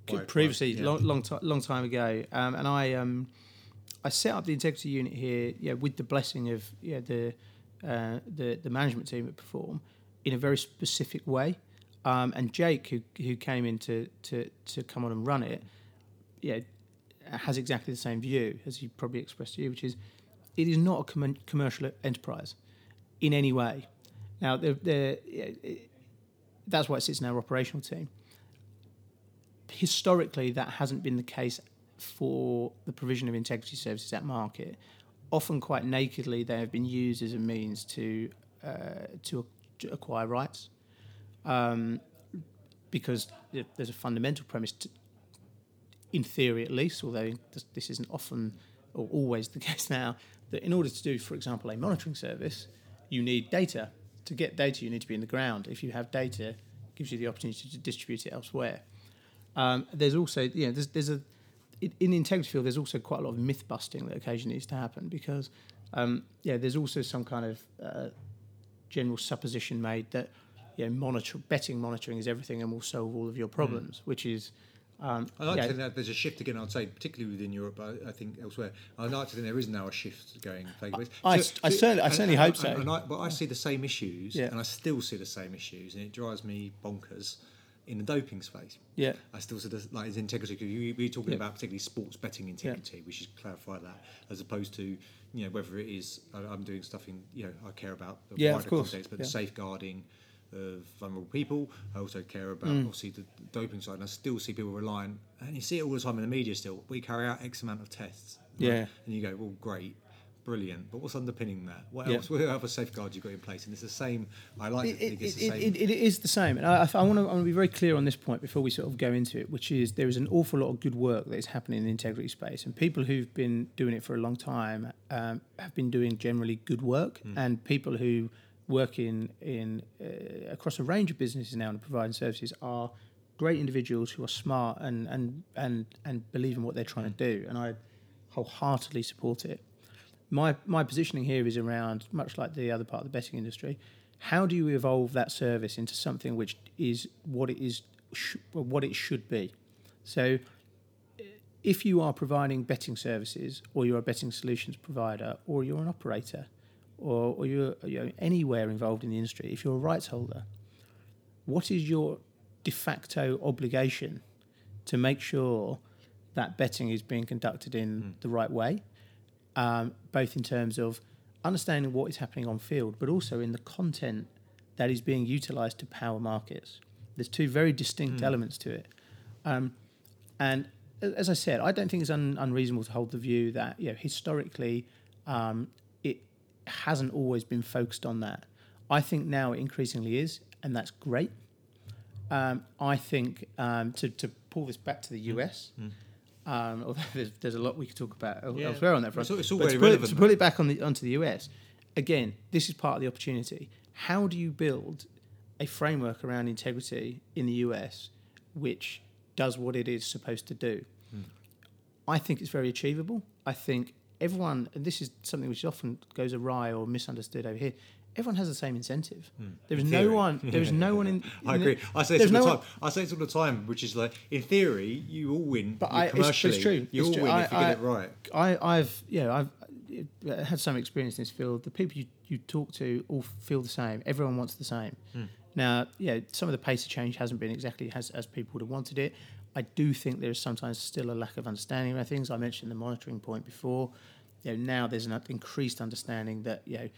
by- previously, yeah. long long, long time ago, um, and I um, I set up the integrity unit here, yeah, with the blessing of yeah the uh, the the management team at Perform, in a very specific way, um, and Jake who who came in to, to to come on and run it, yeah, has exactly the same view as he probably expressed to you, which is it is not a com- commercial enterprise in any way. Now, they're, they're, yeah, it- that's why it sits in our operational team historically that hasn't been the case for the provision of integrity services at market. Often, quite nakedly, they have been used as a means to uh, to, to acquire rights, um, because there's a fundamental premise, to, in theory at least, although this, isn't often or always the case now, that in order to do, for example, a monitoring service, you need data. To get data, you need to be in the ground. If you have data, it gives you the opportunity to distribute it elsewhere. Um, there's also, you know, there's, there's a in the integrity field. There's also quite a lot of myth busting that occasionally needs to happen because, um, yeah, there's also some kind of uh, general supposition made that, you know, monitor betting monitoring is everything and will solve all of your problems, which is, um, I like yeah, to think that there's a shift again. I'd say, particularly within Europe, but I think elsewhere. I like to think there is now a shift going. Favourite. I- I certainly- I certainly and- hope and- so. And I, but I see the same issues, Yeah. and I still see the same issues, and it drives me bonkers in the doping space. yeah, I still see this, like his integrity. 'cause you, we're talking Yeah. about particularly sports betting integrity. We should clarify that, as opposed to you know whether it is I, I'm doing stuff in you know I care about the Yeah, wider context, but yeah. the safeguarding of vulnerable people. I also care about Mm. obviously the doping side, and I still see people relying, and you see it all the time in the media. Still, we carry out X amount of tests. right? Yeah. and you go, well, great. Brilliant, but what's underpinning that? What else? What other safeguards you got in place? And it's the same. I like it, it's it, the it, same. it, it is the same, and I, I want to I want to be very clear on this point before we sort of go into it, which is there is an awful lot of good work that is happening in the integrity space, and people who've been doing it for a long time um, have been doing generally good work, and people who work in in uh, across a range of businesses now and providing services are great individuals who are smart and and and and believe in what they're trying to do, and I wholeheartedly support it my my positioning here is around much like the other part of the betting industry. How do you evolve that service into something which is what it is, sh- what it should be? So, eh, if you are providing betting services, or you're a betting solutions provider, or you're an operator, or, or you're, you're anywhere involved in the industry, if you're a rights holder, what is your de facto obligation to make sure that betting is being conducted in hmm. the right way? Um, both in terms of understanding what is happening on field, but also in the content that is being utilised to power markets. There's two very distinct elements to it. Um, And as I said, I don't think it's un- unreasonable to hold the view that you know historically um, it hasn't always been focused on that. I think now it increasingly is, and that's great. Um, I think um, to, to pull this back to the US, um, although there's, there's a lot we could talk about Yeah. elsewhere on that front. It's all- it's all but very to, pull it, to pull it back on the, onto the US, again, this is part of the opportunity. How do you build a framework around integrity in the US which does what it is supposed to do? I think it's very achievable. I think everyone, and this is something which often goes awry or misunderstood over here. Everyone has the same incentive. There is In no one. There is no one in. I in the- agree. I say this all the no time. I say this all the time, which is like, in theory, you all win. But I- it's- it's true. You It's all true. win I- if you get it right. I, I've yeah, I've uh, had some experience in this field. The people you, you talk to all feel the same. Everyone wants the same. Now, yeah, some of the pace of change hasn't been exactly as, as people would have wanted it. I do think there is sometimes still a lack of understanding about things. I mentioned the monitoring point before. You know, now there's an increased understanding that you know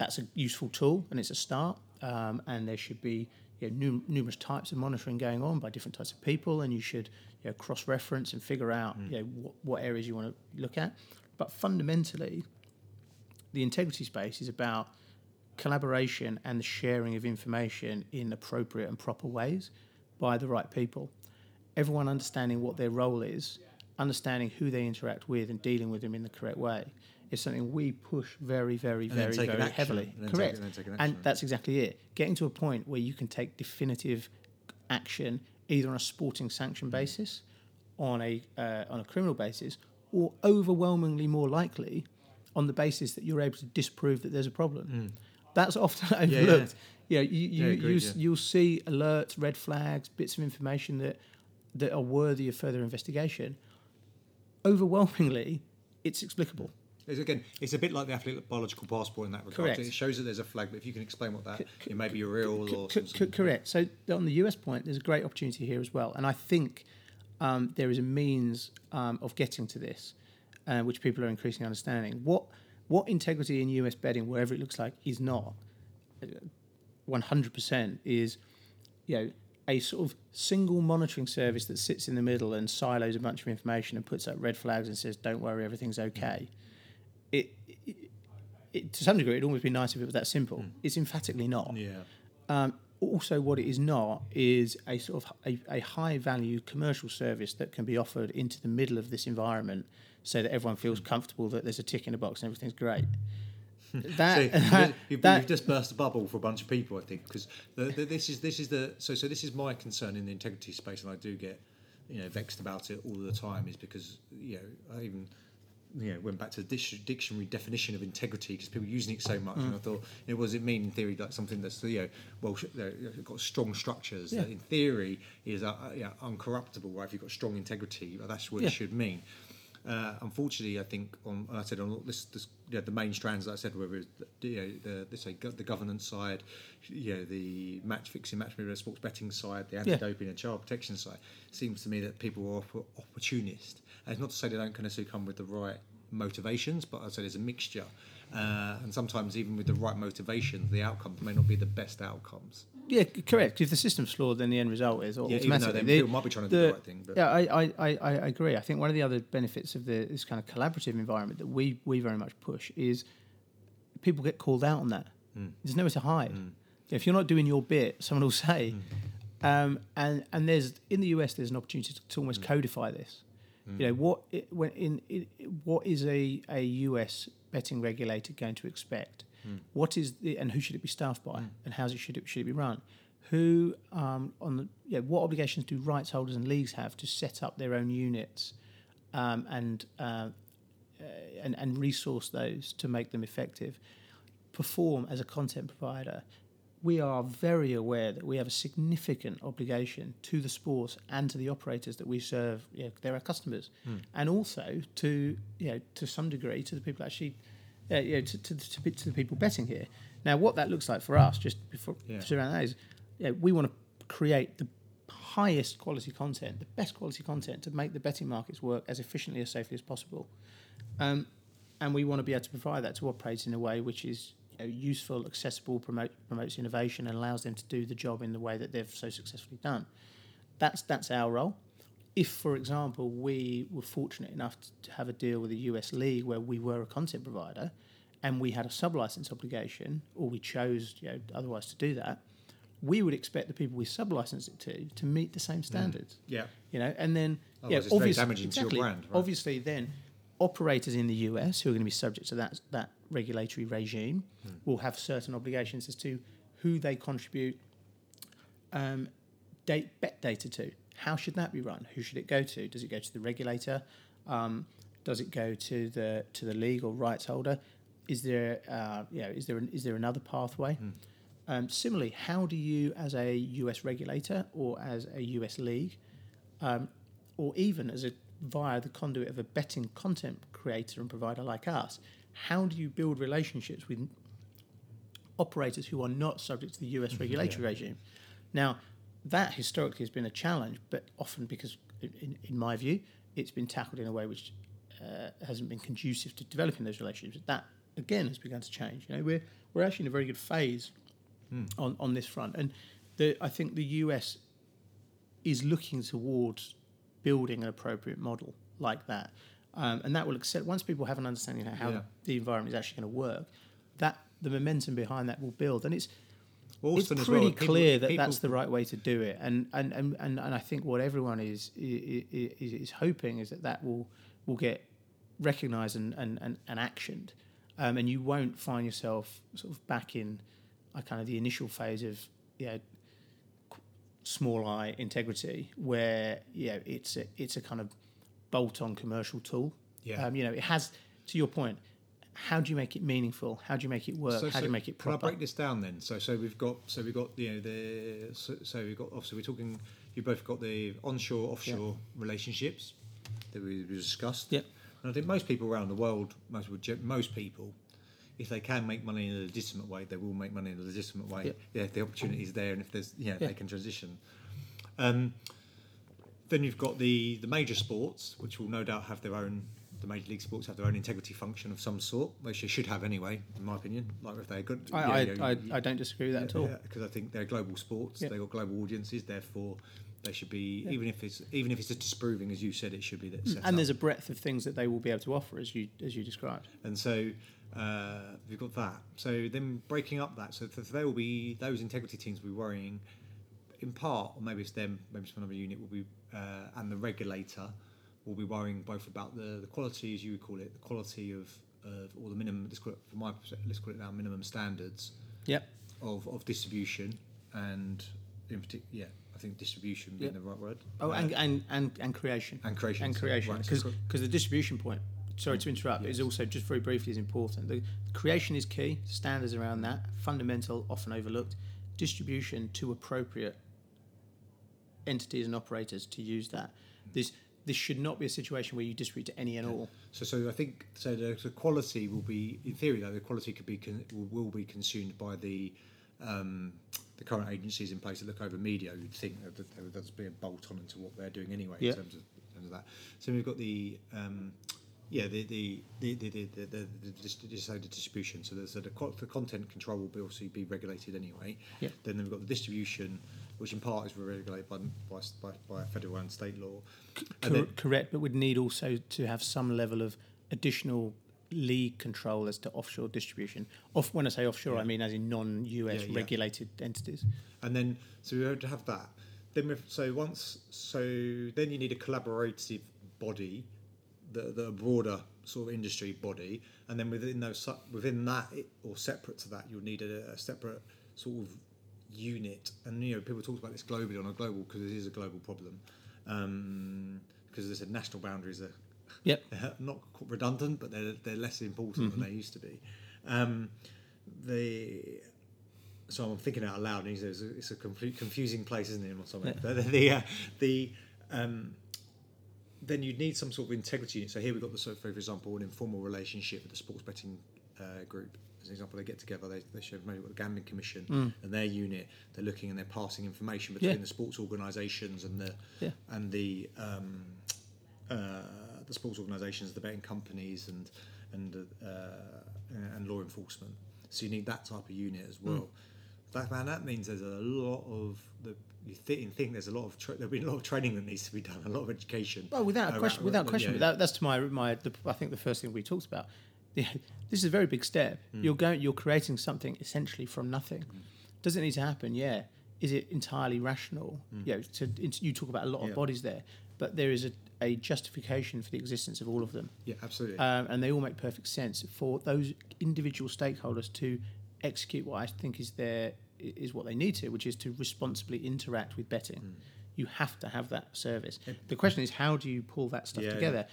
that's a useful tool and it's a start. Um, and there should be you know, num- numerous types of monitoring going on by different types of people, and you should you know, cross-reference and figure out you know, what, what areas you want to look at. But fundamentally, the integrity space is about collaboration and the sharing of information in appropriate and proper ways by the right people. Everyone understanding what their role is, understanding who they interact with, and dealing with them in the correct way is something we push very, very, And very, very action. heavily. And Correct. taking- and taking and that's exactly it. Getting to a point where you can take definitive action either on a sporting sanction basis, on a uh, on a criminal basis, or overwhelmingly more likely on the basis that you're able to disprove that there's a problem. That's often Hmm. yeah. overlooked. Yeah, you, you, Yeah, you, agreed, yeah. you'll see alerts, red flags, bits of information that that are worthy of further investigation. Overwhelmingly, it's explicable. Again, it's a bit like the athlete biological passport in that regard. Correct. It shows that there's a flag, but if you can explain what that, it may be a real C- or c- c- correct. So on the US point, there's a great opportunity here as well, and I think um, there is a means um, of getting to this, uh, which people are increasingly understanding. What what integrity in US betting, wherever it looks like, is not. One hundred percent is, you know, a sort of single monitoring service that sits in the middle and silos a bunch of information and puts up red flags and says, "Don't worry, everything's okay." It, it, it to some degree, it'd almost be nice if it was that simple. It's emphatically not. yeah. Um, also, what it is not is a sort of a, a high value commercial service that can be offered into the middle of this environment so that everyone feels comfortable that there's a tick in a box and everything's great. That, See, that, you've, that- you've just burst a bubble for a bunch of people, I think, because the, the, this is this is the so so this is my concern in the integrity space, and I do get you know vexed about it all the time, is because you know I even you know went back to the dictionary definition of integrity because people are using it so much, and I Mm. thought, you know, what does it mean in theory? Like something that's you know well you know, got strong structures Yeah. that in theory is uh, uh, yeah, uncorruptible. Right, if you've got strong integrity, that's what Yeah. it should mean. Uh, unfortunately, I think on I said on this, this you know, the main strands that I said, whether it's the, you know, the let's say the governance side, you know, the match fixing, match moving, sports betting side, the anti-doping and child protection side, seems to me that people are opp- opportunist. And it's not to say they don't necessarily come with the right motivations, but I'd say there's a mixture, uh, and sometimes even with the right motivations, the outcomes may not be the best outcomes. yeah, correct. If the system's flawed, then the end result is Yeah, even though automatically. they- The- people might be trying to do the right thing, but- yeah, I, I, I, agree. I think one of the other benefits of the, this kind of collaborative environment that we, we very much push is people get called out on that. There's nowhere to hide. If you're not doing your bit, someone will say. Um, and and there's in the US there's an opportunity to, to almost codify this. You know what when in, in what is a, a US betting regulator going to expect? What is the and who should it be staffed by? And how should it should it be run? Who um, on the yeah, what obligations do rights holders and leagues have to set up their own units um, and uh, uh, and, and resource those to make them effective. Perform as a content provider. We are very aware that we have a significant obligation to the sports and to the operators that we serve. You know, they're our customers, and also to you know to some degree to the people actually, uh, you know, to, to, to, to the people betting here. Now, what that looks like for us, just before Yeah. around that is, you know, we want to create the highest quality content, the best quality content to make the betting markets work as efficiently as safely as possible. Um, and we want to be able to provide that to operators in a way which is know, useful, accessible, promote, promotes innovation, and allows them to do the job in the way that they've so successfully done. That's that's our role. if, for example, we were fortunate enough to have a deal with the US League where we were a content provider and we had a sub-license obligation, or we chose you know, otherwise to do that, we would expect the people we sub-license it to to meet the same mm. standards. Yeah. You know, and then Otherwise yeah, obviously, damaging to your exactly, brand, right? Obviously, then operators in the US who are going to be subject to that that regulatory regime Hmm. will have certain obligations as to who they contribute um, date, bet data to. How should that be run? Who should it go to? Does it go to the regulator? Um, does it go to the to the league or rights holder? Is there uh, you know, is there an, is there another pathway? Um, similarly, how do you, as a US regulator or as a US league, um, or even as a via the conduit of a betting content creator and provider like us, how do you build relationships with operators who are not subject to the US regulatory regime? Now, that historically has been a challenge, but often because, in, in my view, it's been tackled in a way which uh, hasn't been conducive to developing those relationships. That again has begun to change. You know, we're we're actually in a very good phase on on this front, and the I think the US is looking towards building an appropriate model like that, um, and that will accept once people have an understanding of how Yeah. the environment is actually going to work. That the momentum behind that will build, and it's it's pretty well, people- clear that people- that's the right way to do it, and and, and, and, and I think what everyone is is, is, is hoping is that that will will get recognised and, and, and, and actioned, um, and you won't find yourself sort of back in a kind of the initial phase of you know, small eye integrity, where you know it's a, it's a kind of bolt on commercial tool. Yeah. Um, you know, it has to your point. How do you make it meaningful? How do you make it work? how do you make it Can I proper? break this down then? So, so we've got, so we've got, you know, the, so, so we've got, obviously, we're talking. You both got the onshore, offshore relationships that we, we discussed. Yep. And I think most people around the world, most people, most people, if they can make money in a legitimate way, they will make money in a legitimate way. Yep. Yeah, if the opportunity is there, and if there's, yeah, Yeah. they can transition. Um, then you've got the the major sports, which will no doubt have their own. The major league sports have their own integrity function of some sort, which they should have anyway, in my opinion. Like if they're good, I, yeah, I, yeah, I, I don't disagree with that at all. because I think they're global sports. Yeah. They've got global audiences. Therefore, they should be Yeah. even if it's even if it's just disproving, as you said, it should be that. And up. there's a breadth of things that they will be able to offer, as you as you described. and so uh, we've got that. So then breaking up that, so th- there will be those integrity teams will be worrying, in part, or maybe it's them, maybe it's another unit will be, uh, and the regulator will be worrying both about the, the quality, as you would call it, the quality of, of or the minimum. Let's call it, from my perspective, let's call it now minimum standards Yep. of, of distribution and in particular, yeah, I think distribution being Yeah. the right word. Oh, Uh, and, and, and, and creation. and creation And creation. right, Because cre- the distribution point, sorry to interrupt, is also just very briefly is important. The creation is key, standards around that, fundamental, often overlooked. Distribution to appropriate entities and operators to use that. This this should not be a situation where you distribute to any and all. So, so I think so. The, the quality will be, in theory, though, the quality could be con, will, will be consumed by the um, the current agencies in place that look over media. You'd think that there would just be a bolt on into what they're doing anyway Yeah. in terms of, in terms of that. So we've got the um, yeah the the the the the, the, the, the, dis- dis- so the distribution. So there's the, the content control will be obviously be regulated anyway. Yeah. Then we've got the distribution, which in part is regulated by by, by, by federal and state law. And Cor- correct, but would need also to have some level of additional league control as to offshore distribution. Off when I say offshore, I mean as in non-US Yeah, yeah. regulated entities. and then so we have to have that. Then so once so then you need a collaborative body, the the broader sort of industry body, and then within those within that or separate to that you'll need a, a separate sort of unit. And you know people talk about this globally on a global because it is a global problem. Um, because as I said, national boundaries are Yep. not redundant, but they're they're less important than they used to be. Um, the so I'm thinking out loud, and it's a, it's a complete confusing place, isn't it? Or something. Yeah. But the uh, the um, then you'd need some sort of integrity. unit. So here we've got the so for example an informal relationship with the sports betting uh, group. As an example, they get together, they, they show maybe the gambling commission and their unit. They're looking and they're passing information between Mm. Yeah. the sports organisations and the Yeah. and the um, uh, the sports organisations, the betting companies, and and uh, and law enforcement. So you need that type of unit as well. That man, that means there's a lot of the. You think, think there's a lot of tra- there'll be a lot of training that needs to be done, a lot of education. Well, without around- question, without yeah. question, without, that's to my my. The, I think the first thing we talked about. Yeah, this is a very big step. You're going. You're creating something essentially from nothing. Does it need to happen? Yeah. Is it entirely rational? You know, to, you talk about a lot of bodies there, but there is a, a justification for the existence of all of them. Yeah, absolutely. um, and they all make perfect sense for those individual stakeholders to execute what I think is their is what they need to, which is to responsibly interact with betting. Mm. You have to have that service. The question is, how do you pull that stuff Yeah, together? It-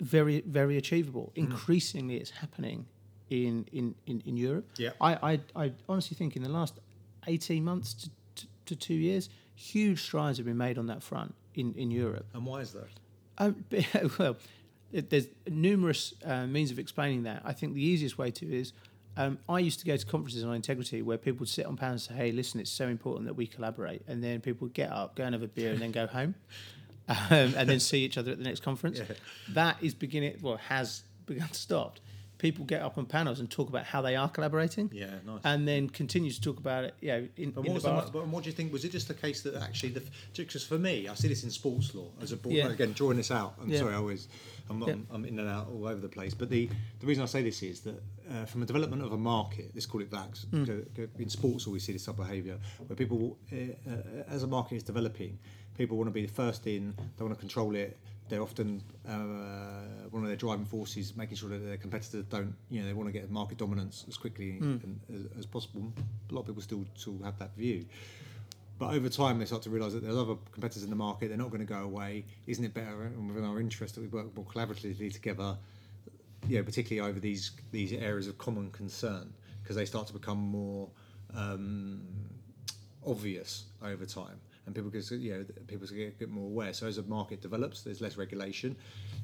Very, very achievable. Mm. Increasingly, it's happening in in, in, in Europe. Yeah. I, I I honestly think in the last eighteen months to, to, to two years, huge strides have been made on that front in, in Europe. and why is that? Um, well, it- there's numerous uh, means of explaining that. I think the easiest way to is um, I used to go to conferences on integrity where people would sit on panels and say, "Hey, listen, it's so important that we collaborate," and then people would get up, go and have a beer, and then go home, um, and then see each other at the next conference. Yeah. That is beginning, well, has begun to stop. People get up on panels and talk about how they are collaborating, Yeah, nice. and then continue to talk about it. You know, in, But in what, the the, but what do you think? Was it just the case that actually, the because for me, I see this in sports law as a board. Yeah. Again, drawing this out. I'm Yeah. sorry, I always, I'm not. I'm in and out all over the place. But the the reason I say this is that uh, from a development of a market, let's call it go- go- In sports, we see this type of behaviour where people, uh, uh, as a market is developing, people want to be the first in. They want to control it. They're often uh, one of their driving forces, making sure that their competitors don't, you know, they want to get market dominance as quickly Hmm. and, as, as possible. A lot of people still still have that view. But over time, they start to realise that there's other competitors in the market. They're not going to go away. Isn't it better and within our interest that we work more collaboratively together? You know, particularly over these these areas of common concern, because they start to become more um, obvious over time, and people get you know people get a bit more aware. So as the market develops, there's less regulation.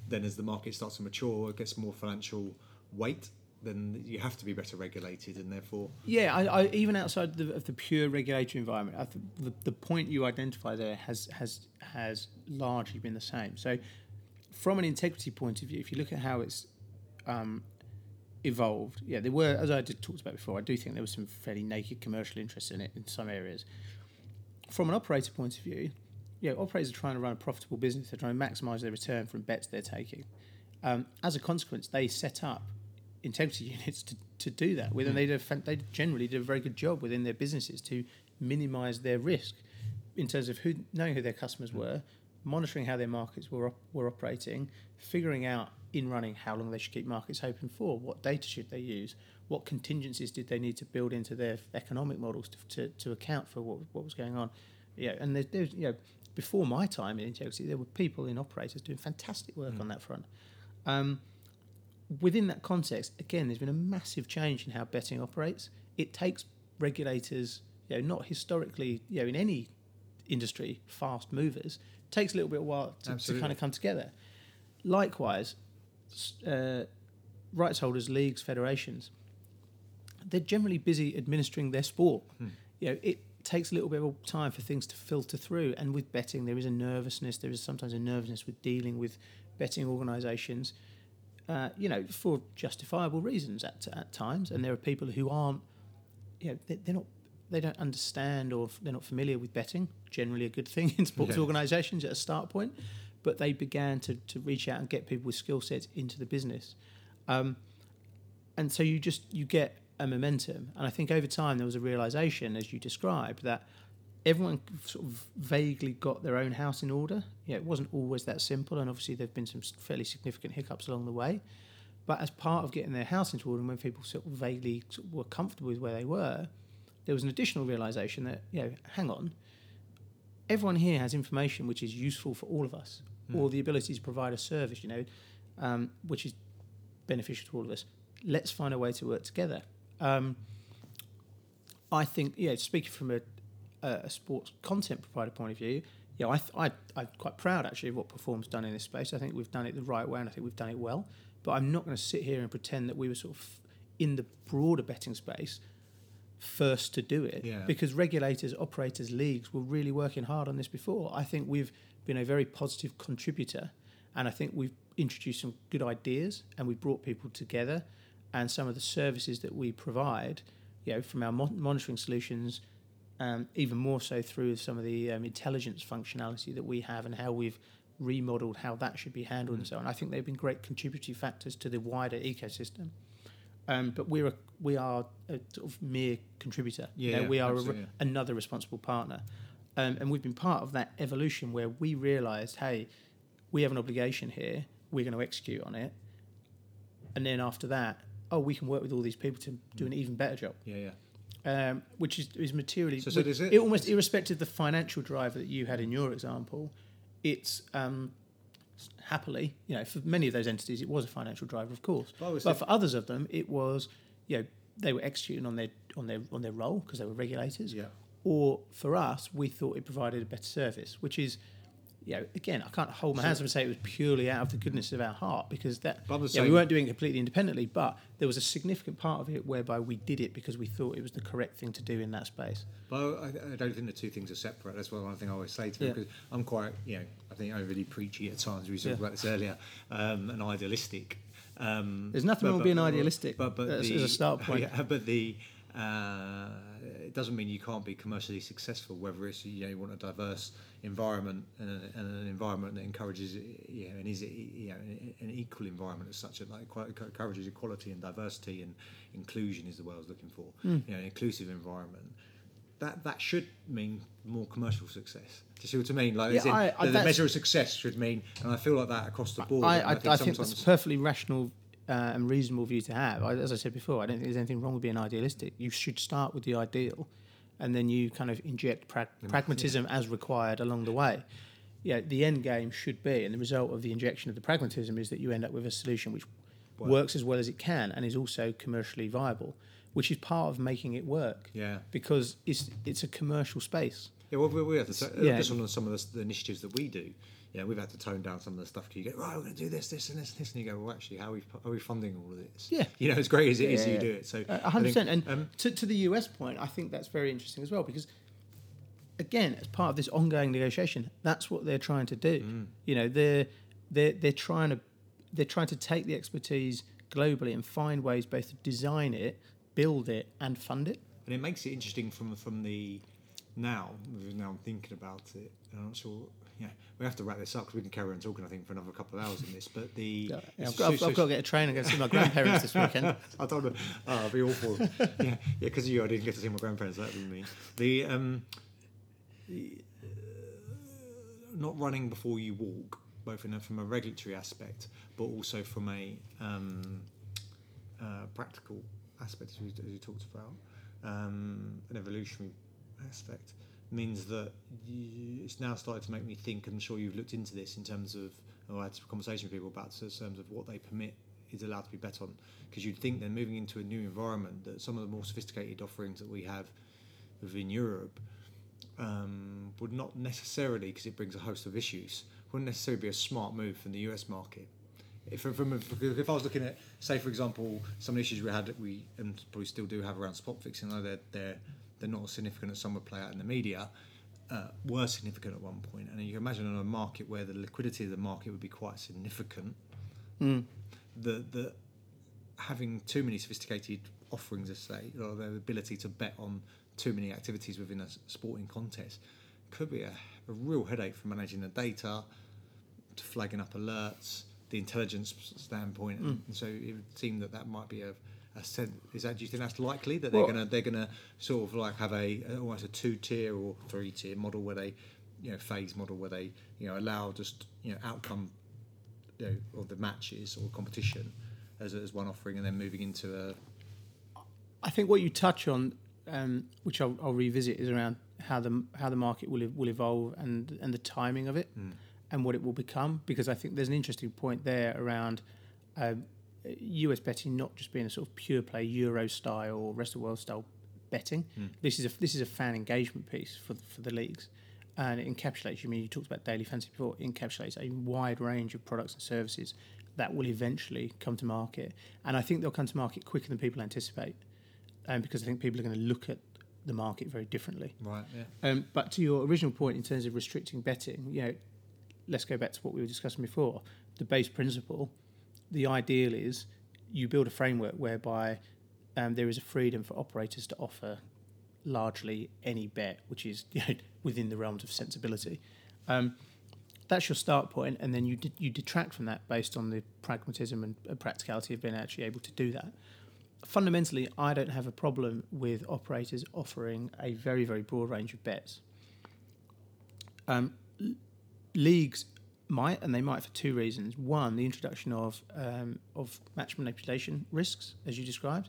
Then as the market starts to mature, it gets more financial weight. Then you have to be better regulated, and therefore Yeah, I, I, even outside the, of the pure regulatory environment, I the, the point you identify there has has has largely been the same. So, from an integrity point of view, if you look at how it's um, evolved, yeah, there were, as I talked about before, I do think there was some fairly naked commercial interest in it in some areas. From an operator point of view, yeah, operators are trying to run a profitable business. They're trying to maximise their return from bets they're taking. Um, as a consequence, they set up integrity units to, to do that with, and they, did they generally did a very good job within their businesses to minimise their risk in terms of who knowing who their customers were, monitoring how their markets were were operating, figuring out in running how long they should keep markets open for, what data should they use, what contingencies did they need to build into their economic models to, to, to account for what, what was going on. Yeah, and there's, there's you know before my time in integrity, there were people in operators doing fantastic work on that front. Um, within that context, again, there's been a massive change in how betting operates. It takes regulators, you know, not historically, you know, in any industry, fast movers. It takes a little bit of while to, to kind of come together. Likewise, uh, rights holders, leagues, federations, they're generally busy administering their sport. You know, it takes a little bit of time for things to filter through. And with betting, there is a nervousness. There is sometimes a nervousness with dealing with betting organisations. Uh, you know, for justifiable reasons at, at times, and there are people who aren't, you know, they, they're not, they don't understand or they're not familiar with betting. Generally, a good thing in sports Yeah. organisations at a start point, but they began to, to reach out and get people with skill sets into the business, um, and so you just you get a momentum. And I think over time there was a realization, as you described, that everyone sort of vaguely got their own house in order. Yeah, it wasn't always that simple, and obviously there've been some fairly significant hiccups along the way. But as part of getting their house into order, and when people sort of vaguely sort of were comfortable with where they were, there was an additional realization that you know, hang on, everyone here has information which is useful for all of us, or the ability to provide a service, you know, um, which is beneficial to all of us. Let's find a way to work together. Um, I think, yeah, speaking from a, a, a sports content provider point of view, yeah, I, th- I, I'm quite proud actually of what Perform's done in this space. I think we've done it the right way and I think we've done it well. But I'm not going to sit here and pretend that we were sort of in the broader betting space first to do it Yeah. because regulators, operators, leagues were really working hard on this before. I think we've been a very positive contributor and I think we've introduced some good ideas and we've brought people together and some of the services that we provide you know, from our monitoring solutions, um, even more so through some of the um, intelligence functionality that we have and how we've remodeled how that should be handled and so on. I think they've been great contributory factors to the wider ecosystem. Um, but we're a, we are a sort of mere contributor. You Yeah, know, yeah, we are a, re- yeah. another responsible partner, um, and we've been part of that evolution where we realised, hey, we have an obligation here. We're going to execute on it, and then after that, oh, we can work with all these people to do an even better job Yeah, yeah. um, which is, is materially So- so it- it almost irrespective of the financial driver that you had in your example it's um, happily you know for many of those entities it was a financial driver of course But but for others of them it was you know they were executing on their on their on their role because they were regulators Yeah. Or for us we thought it provided a better service which is you know, again, I can't hold my hands up and say it was purely out of the goodness of our heart because that But yeah, we weren't doing it completely independently, but there was a significant part of it whereby we did it because we thought it was the correct thing to do in that space. But I, I don't think the two things are separate. That's one thing I always say to Yeah. because I'm quite, you know, I think overly preachy at times. We talked Yeah. about this earlier, um, and idealistic. Um, There's nothing wrong with being idealistic as- as a start point. Yeah, but the uh, doesn't mean you can't be commercially successful. Whether it's you know you want a diverse environment and, a, and an environment that encourages you know and is it you know an equal environment as such that like quite encourages equality and diversity and inclusion is the word I was looking for. Hmm. You know, an inclusive environment that that should mean more commercial success. Do you see what I mean? Like, Yeah, in, I- I- the, the measure of success should mean, and I feel like that across the board. I, I, I, think, that's perfectly rational uh, and reasonable view to have. I, as I said before, I don't think there's anything wrong with being idealistic. You should start with the ideal, and then you kind of inject prag- pragmatism as required along the way. Yeah, the end game should be, and the result of the injection of the pragmatism is that you end up with a solution which Work. works as well as it can and is also commercially viable, which is part of making it work. Yeah. because it's it's a commercial space. Yeah, well, we, we have to t- Yeah. just on some of the, the initiatives that we do. Yeah, we've had to tone down some of the stuff. 'cause You go right, we're going to do this, this, and this, and this, and you go, well, actually, how are we, are we funding all of this? Yeah. you know, as great as it is, Yeah, you yeah. do it. So, hundred percent. And um, to, to the US point, I think that's very interesting as well because, again, as part of this ongoing negotiation, that's what they're trying to do. Mm. You know, they're they're they're trying to they're trying to take the expertise globally and find ways both to design it, build it, and fund it. and it makes it interesting from from the now. Now I'm thinking about it, and I'm not sure. Yeah, we have to wrap this up because we can carry on talking. I think for another couple of hours on this. But the Yeah, it's I've, got, I've, so- I've got to get a train and go see my grandparents this weekend. I don't know. Oh, it'd be awful. yeah, yeah, because you, I didn't get to see my grandparents. That would mean the um, the, uh, not running before you walk, both in a, from a regulatory aspect, but also from a um, uh, practical aspect, as you, as talked about, um, an evolutionary aspect, means that it's now started to make me think. I'm sure you've looked into this in terms of, or I had a conversation with people about in terms of what they permit is allowed to be bet on. Because you'd think then moving into a new environment that some of the more sophisticated offerings that we have within Europe um, would not necessarily, because it brings a host of issues, wouldn't necessarily be a smart move from the US market. If, from, if I was looking at, say, for example, some of the issues we had that we and probably still do have around spot fixing, though they're they're they're not as significant as some would play out in the media, uh, were significant at one point. And you can imagine on a market where the liquidity of the market would be quite significant, that that having too many sophisticated offerings, as say, or the ability to bet on too many activities within a sporting contest, could be a, a real headache for managing the data, to flagging up alerts, the intelligence standpoint. And so it would seem that that might be a, sen- is that do you think that's likely that they're Well- gonna they're gonna sort of like have a almost a two tier or three tier model where they you know phase model where they you know allow just you know outcome you know of the matches or competition as, as one offering and then moving into a I think what you touch on, um, which I'll, I'll revisit, is around how the how the market will will evolve and and the timing of it, and what it will become. Because I think there's an interesting point there around um, US betting not just being a sort of pure play Euro style or rest of the world style betting. This is a this is a fan engagement piece for for the leagues. And it encapsulates, you mean you talked about daily fantasy before, it encapsulates a wide range of products and services that will eventually come to market. And I think they'll come to market quicker than people anticipate um, because I think people are going to look at the market very differently. right yeah Um, but to your original point in terms of restricting betting, you know, let's go back to what we were discussing before. The base principle, the ideal is you build a framework whereby um, there is a freedom for operators to offer largely any bet, which is you know, within the realms of sensibility. Um, that's your start point, and then you d- you detract from that based on the pragmatism and, practicality of being actually able to do that. Fundamentally, I don't have a problem with operators offering a very very broad range of bets. Um, l- leagues might, and they might for two reasons. One, the introduction of um, of match manipulation risks, as you described,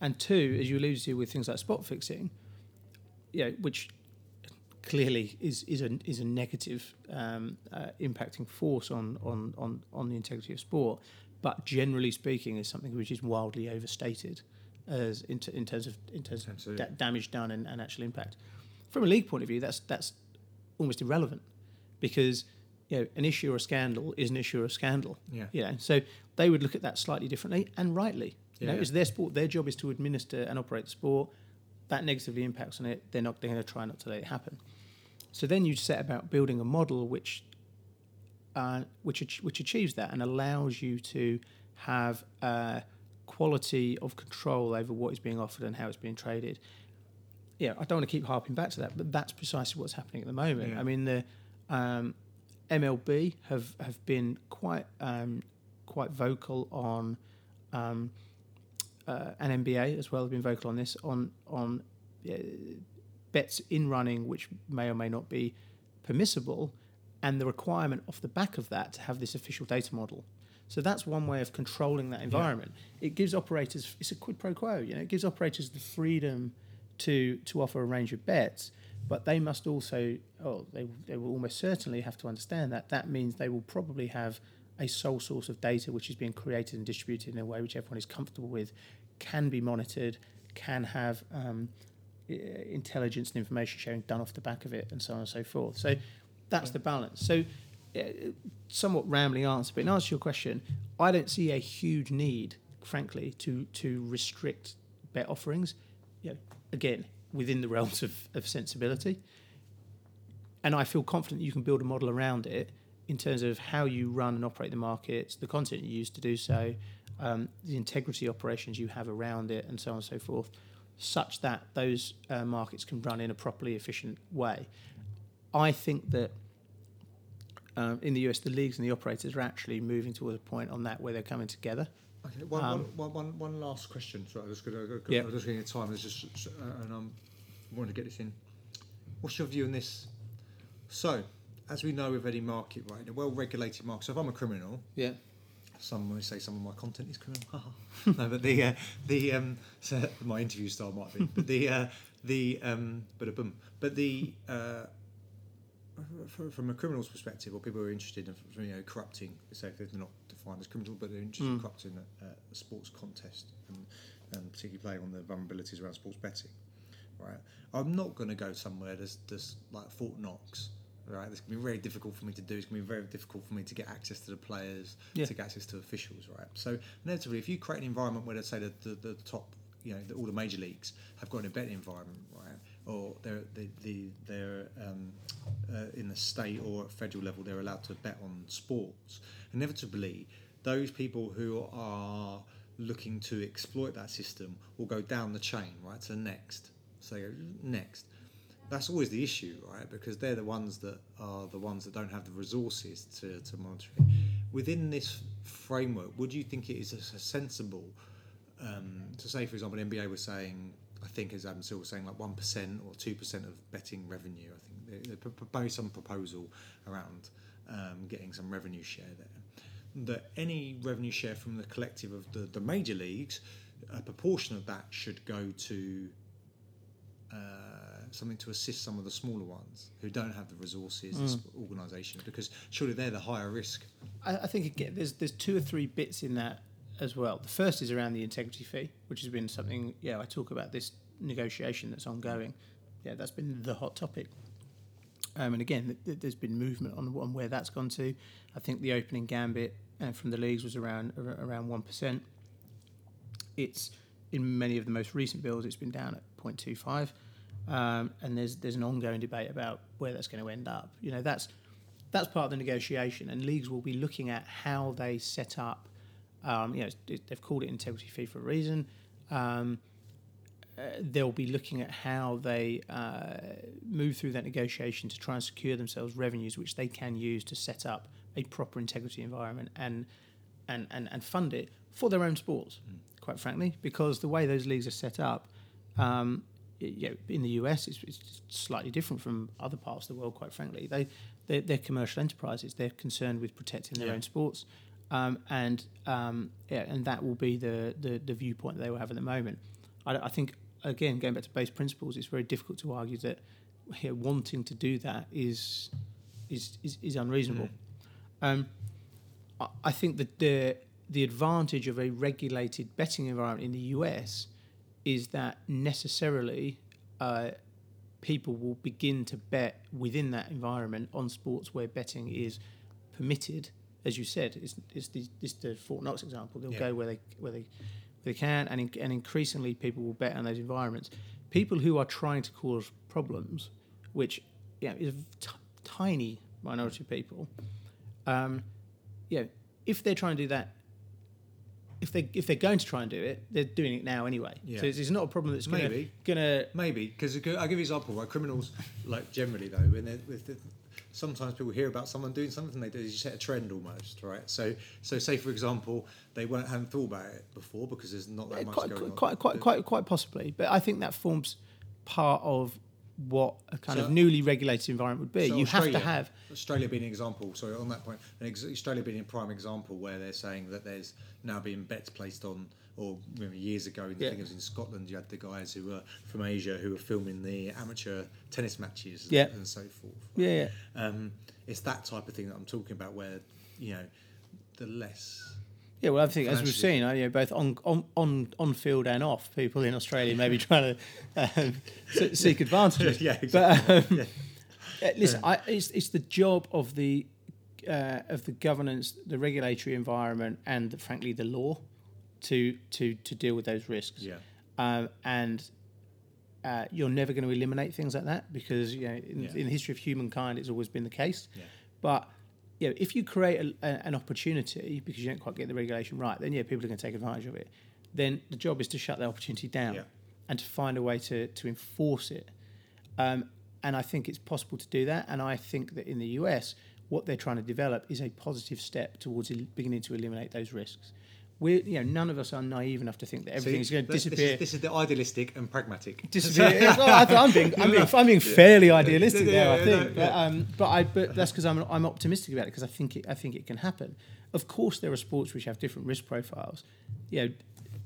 and two, as you alluded to with things like spot fixing, you know, which clearly is is a is a negative um, uh, impacting force on, on on on the integrity of sport, but generally speaking, is something which is wildly overstated as in, t- in terms of in terms of da- damage done and, and actual impact. From a league point of view, that's that's almost irrelevant because you know an issue or a scandal is an issue or a scandal. Yeah. You know, so they would look at that slightly differently and rightly. You Yeah. know, it's their sport. Their job is to administer and operate the sport. That negatively impacts on it. They're not. They're going to try not to let it happen. So then you set about building a model which, uh, which ach- which achieves that and allows you to have uh, quality of control over what is being offered and how it's being traded. Yeah, I don't want to keep harping back to that, but that's precisely what's happening at the moment. Yeah. I mean, the um, MLB have have been quite um, quite vocal on, um, uh, and NBA as well have been vocal on this on on uh, bets in running which may or may not be permissible, and the requirement off the back of that to have this official data model. So that's one way of controlling that environment. It gives operators it's a quid pro quo. You know, it gives operators the freedom to to offer a range of bets, but they must also oh they they will almost certainly have to understand that that means they will probably have a sole source of data which is being created and distributed in a way which everyone is comfortable with, can be monitored, can have um, intelligence and information sharing done off the back of it, and so on and so forth. So that's the balance. So, uh, somewhat rambling answer, but in answer to your question, I don't see a huge need, frankly, to to restrict bet offerings. You know, again, within the realms of, of sensibility, and I feel confident you can build a model around it in terms of how you run and operate the markets, the content you use to do so, um, the integrity operations you have around it, and so on and so forth, such that those uh, markets can run in a properly efficient way. I think that um, in the US, the leagues and the operators are actually moving towards a point on that where they're coming together. Okay, one, Um, one, one, one, last question. Sorry, I'm just going to Yeah. I'm just to time. Just uh, and I'm wanting to get this in. What's your view on this? So, as we know with any market, right, in a well-regulated market. So, if I'm a criminal, Yeah. some may say some of my content is criminal. no, but the uh, the um, so my interview style might be, but the uh, the um, but a boom, but the uh, from a criminal's perspective, or people who are interested in you know corrupting, say if they're not defined as criminal, but they're interested in Mm. corrupting a, a sports contest and, and particularly playing on the vulnerabilities around sports betting, right? I'm not going to go somewhere that's, that's like Fort Knox. Right, this gonna be very difficult for me to do. It's gonna be very difficult for me to get access to the players, Yeah. to get access to officials. Right, so inevitably, if you create an environment where, let's say, the, the, the top, you know, the, all the major leagues have got an betting environment, right, or they're the, the they're um, uh, in the state or federal level, they're allowed to bet on sports. Inevitably, those people who are looking to exploit that system will go down the chain, right, So next. So next that's always the issue, right? Because they're the ones that are the ones that don't have the resources to, to monitor it. Within this framework, would you think it is sensible um, to say, for example, NBA was saying, I think as Adam Silver was saying, like one percent or two percent of betting revenue. I think they, they proposed some proposal around um, getting some revenue share there. That any revenue share from the collective of the, the major leagues, a proportion of that should go to uh, something to assist some of the smaller ones who don't have the resources, Mm. the organisations, because surely they're the higher risk. I, I think again, there's there's two or three bits in that as well. The first is around the integrity fee, which has been something. Yeah, I talk about this negotiation that's ongoing. Yeah, that's been the hot topic. Um, and again, th- th- there's been movement on, on where that's gone to. I think the opening gambit uh, from the leagues was around ar- around one percent. It's in many of the most recent bills, it's been down at 0.25, um, and there's there's an ongoing debate about where that's going to end up. You know, that's that's part of the negotiation, and leagues will be looking at how they set up. Um, you know, they've called it integrity fee for a reason. Um, they'll be looking at how they uh, move through that negotiation to try and secure themselves revenues which they can use to set up a proper integrity environment and and, and, and fund it for their own sports, mm. quite frankly, because the way those leagues are set up, um, you know, in the US, it's, it's, slightly different from other parts of the world. Quite frankly, they they're, they're commercial enterprises. They're concerned with protecting their yeah. own sports, um, and um, yeah, and that will be the, the, the viewpoint they will have at the moment. I, I, think again, going back to base principles, it's very difficult to argue that know, wanting to do that is is is, is unreasonable. Mm. Um, I, I think that the the advantage of a regulated betting environment in the US is that necessarily uh, people will begin to bet within that environment on sports where betting is permitted. As you said, it's, it's, the, it's the Fort Knox example. They'll yeah. go where they where they where they can, and in, and increasingly people will bet on those environments. People who are trying to cause problems, which yeah, is a t- tiny minority of people, um, yeah, if they're trying to do that if they if they're going to try and do it, they're doing it now anyway. Yeah. So it's, it's not a problem that's gonna, maybe gonna maybe because I'll give you an example. Right, criminals like generally though, when they're, with the, sometimes people hear about someone doing something they do you set a trend almost right so so say for example they weren't hadn't thought about it before because there's not that much quite, going quite, on quite quite quite possibly but i think that forms part of what a kind so, of newly regulated environment would be. So you Australia, have to have Australia being an example. Sorry, on that point, Australia being a prime example where they're saying that there's now being bets placed on, or years ago, I think it was in Scotland, you had the guys who were from Asia who were filming the amateur tennis matches yeah. and so forth. Yeah, yeah. Um, it's that type of thing that I'm talking about, where you know the less yeah, well, I think as we've seen, you know, both on on on, on field and off, people in Australia maybe trying to um, seek advantages. yeah, exactly. But um, yeah. listen, yeah. I, it's it's the job of the uh, of the governance, the regulatory environment, and the, frankly the law to to to deal with those risks. Yeah. Um, and uh, you're never going to eliminate things like that because you know in, yeah. in, the history of humankind it's always been the case. Yeah. But you know, if you create a, a, an opportunity because you don't quite get the regulation right, then yeah, people are going to take advantage of it. Then the job is to shut the opportunity down yeah. and to find a way to to enforce it. Um, and I think it's possible to do that. And I think that in the US, what they're trying to develop is a positive step towards beginning to eliminate those risks we you know none of us are naive enough to think that everything is going to disappear. This is, this is, the idealistic and pragmatic. Disappear. well, I, am being I'm being, I'm being fairly idealistic yeah, there, I think. No, but, um, but I but that's because I'm I'm optimistic about it because I think it I think it can happen. Of course, there are sports which have different risk profiles. You know,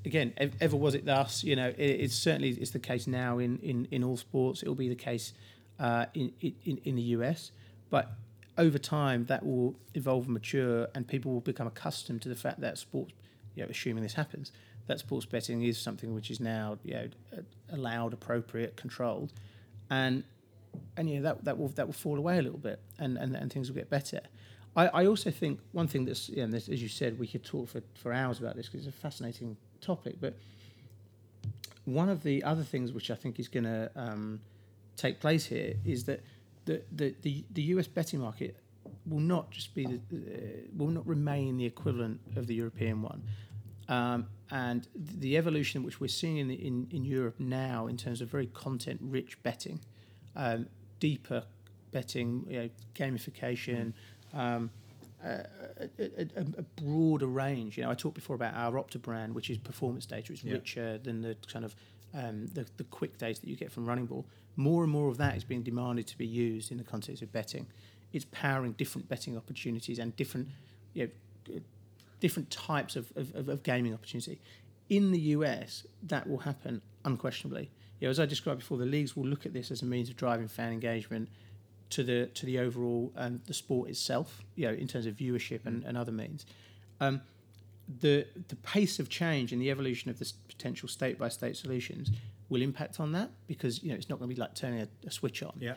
again, ever was it thus? You know, it, it's certainly it's the case now in in, in all sports. It will be the case uh, in, in in the US, but over time that will evolve and mature, and people will become accustomed to the fact that sports you know, assuming this happens, that sports betting is something which is now you know, allowed, appropriate, controlled, and and yeah, that that will that will fall away a little bit, and and, and things will get better. I, I also think one thing that's you know, this, as you said, we could talk for, for hours about this because it's a fascinating topic. But one of the other things which I think is going to um, take place here is that the, the, the, the US betting market will not just be the, uh, will not remain the equivalent of the European one. Um, and the evolution which we're seeing in, in, in Europe now, in terms of very content rich betting, um, deeper betting, you know, gamification, um, a, a, a, broader range. You know, I talked before about our Opta brand, which is performance data. It's yeah. richer than the kind of um, the, the quick data that you get from Running Ball. More and more of that is being demanded to be used in the context of betting it's powering different betting opportunities and different, you know, different types of, of, of gaming opportunity. In the US, that will happen unquestionably. You know, as I described before, the leagues will look at this as a means of driving fan engagement to the to the overall um, the sport itself. You know, in terms of viewership and, and other means. Um, the the pace of change and the evolution of the potential state by state solutions will impact on that because you know it's not going to be like turning a, a switch on. Yeah.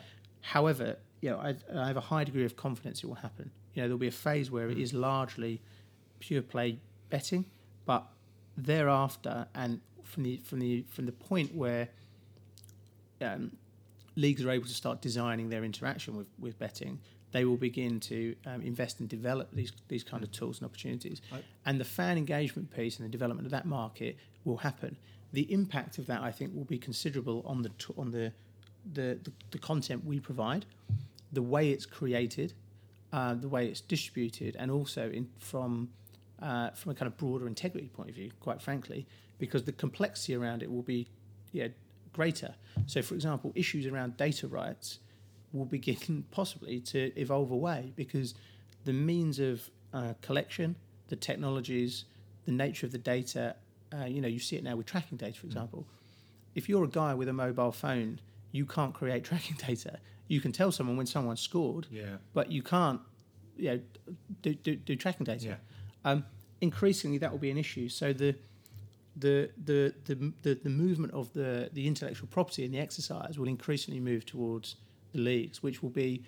However, you know, I, I, have a high degree of confidence it will happen. You know, there'll be a phase where it is largely pure play betting, but thereafter, and from the from the from the point where um, leagues are able to start designing their interaction with, with betting, they will begin to um, invest and develop these these kind of tools and opportunities. Right. And the fan engagement piece and the development of that market will happen. the impact of that, I think, will be considerable on the on the, the the, the content we provide, the way it's created, uh, the way it's distributed, and also in from uh, from a kind of broader integrity point of view. Quite frankly, because the complexity around it will be yeah greater. So, for example, issues around data rights will begin possibly to evolve away because the means of uh, collection, the technologies, the nature of the data. Uh, you know, you see it now with tracking data, for example. If you're a guy with a mobile phone, you can't create tracking data. You can tell someone when someone scored, Yeah. but you can't, you know, do, do, do tracking data. Yeah. Um, increasingly, that will be an issue. So the the the the, the, the movement of the, the intellectual property and the exercise will increasingly move towards the leagues, which will be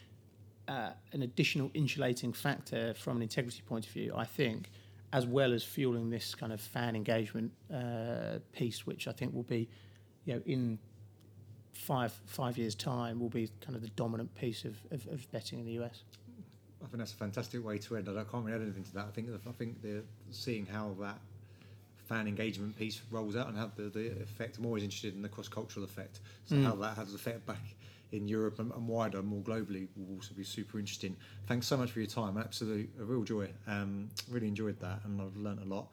uh, an additional insulating factor from an integrity point of view, I think, as well as fueling this kind of fan engagement uh, piece, which I think will be, you know, in five five years' time, will be kind of the dominant piece of, of, of betting in the US. I think that's a fantastic way to end. it. I can't really add anything to that. I think I think the seeing how that fan engagement piece rolls out and how the, the effect. I'm always interested in the cross cultural effect. So Mm. how that has effect back in Europe and, and wider, more globally, will also be super interesting. Thanks so much for your time. Absolute a real joy. Um, really enjoyed that, and I've learnt a lot.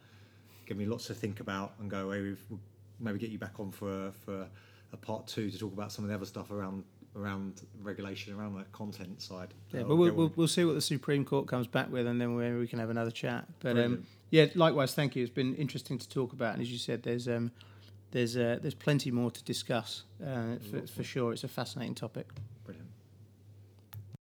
Give me lots to think about and go away with. We'll maybe get you back on for for a part two to talk about some of the other stuff around around regulation around that content side. Yeah, but we'll, we'll, we'll see what the Supreme Court comes back with, and then maybe we can have another chat. But um, yeah, likewise, thank you. It's been interesting to talk about, and as you said, there's um, there's uh, there's plenty more to discuss uh, for, for sure. It's a fascinating topic.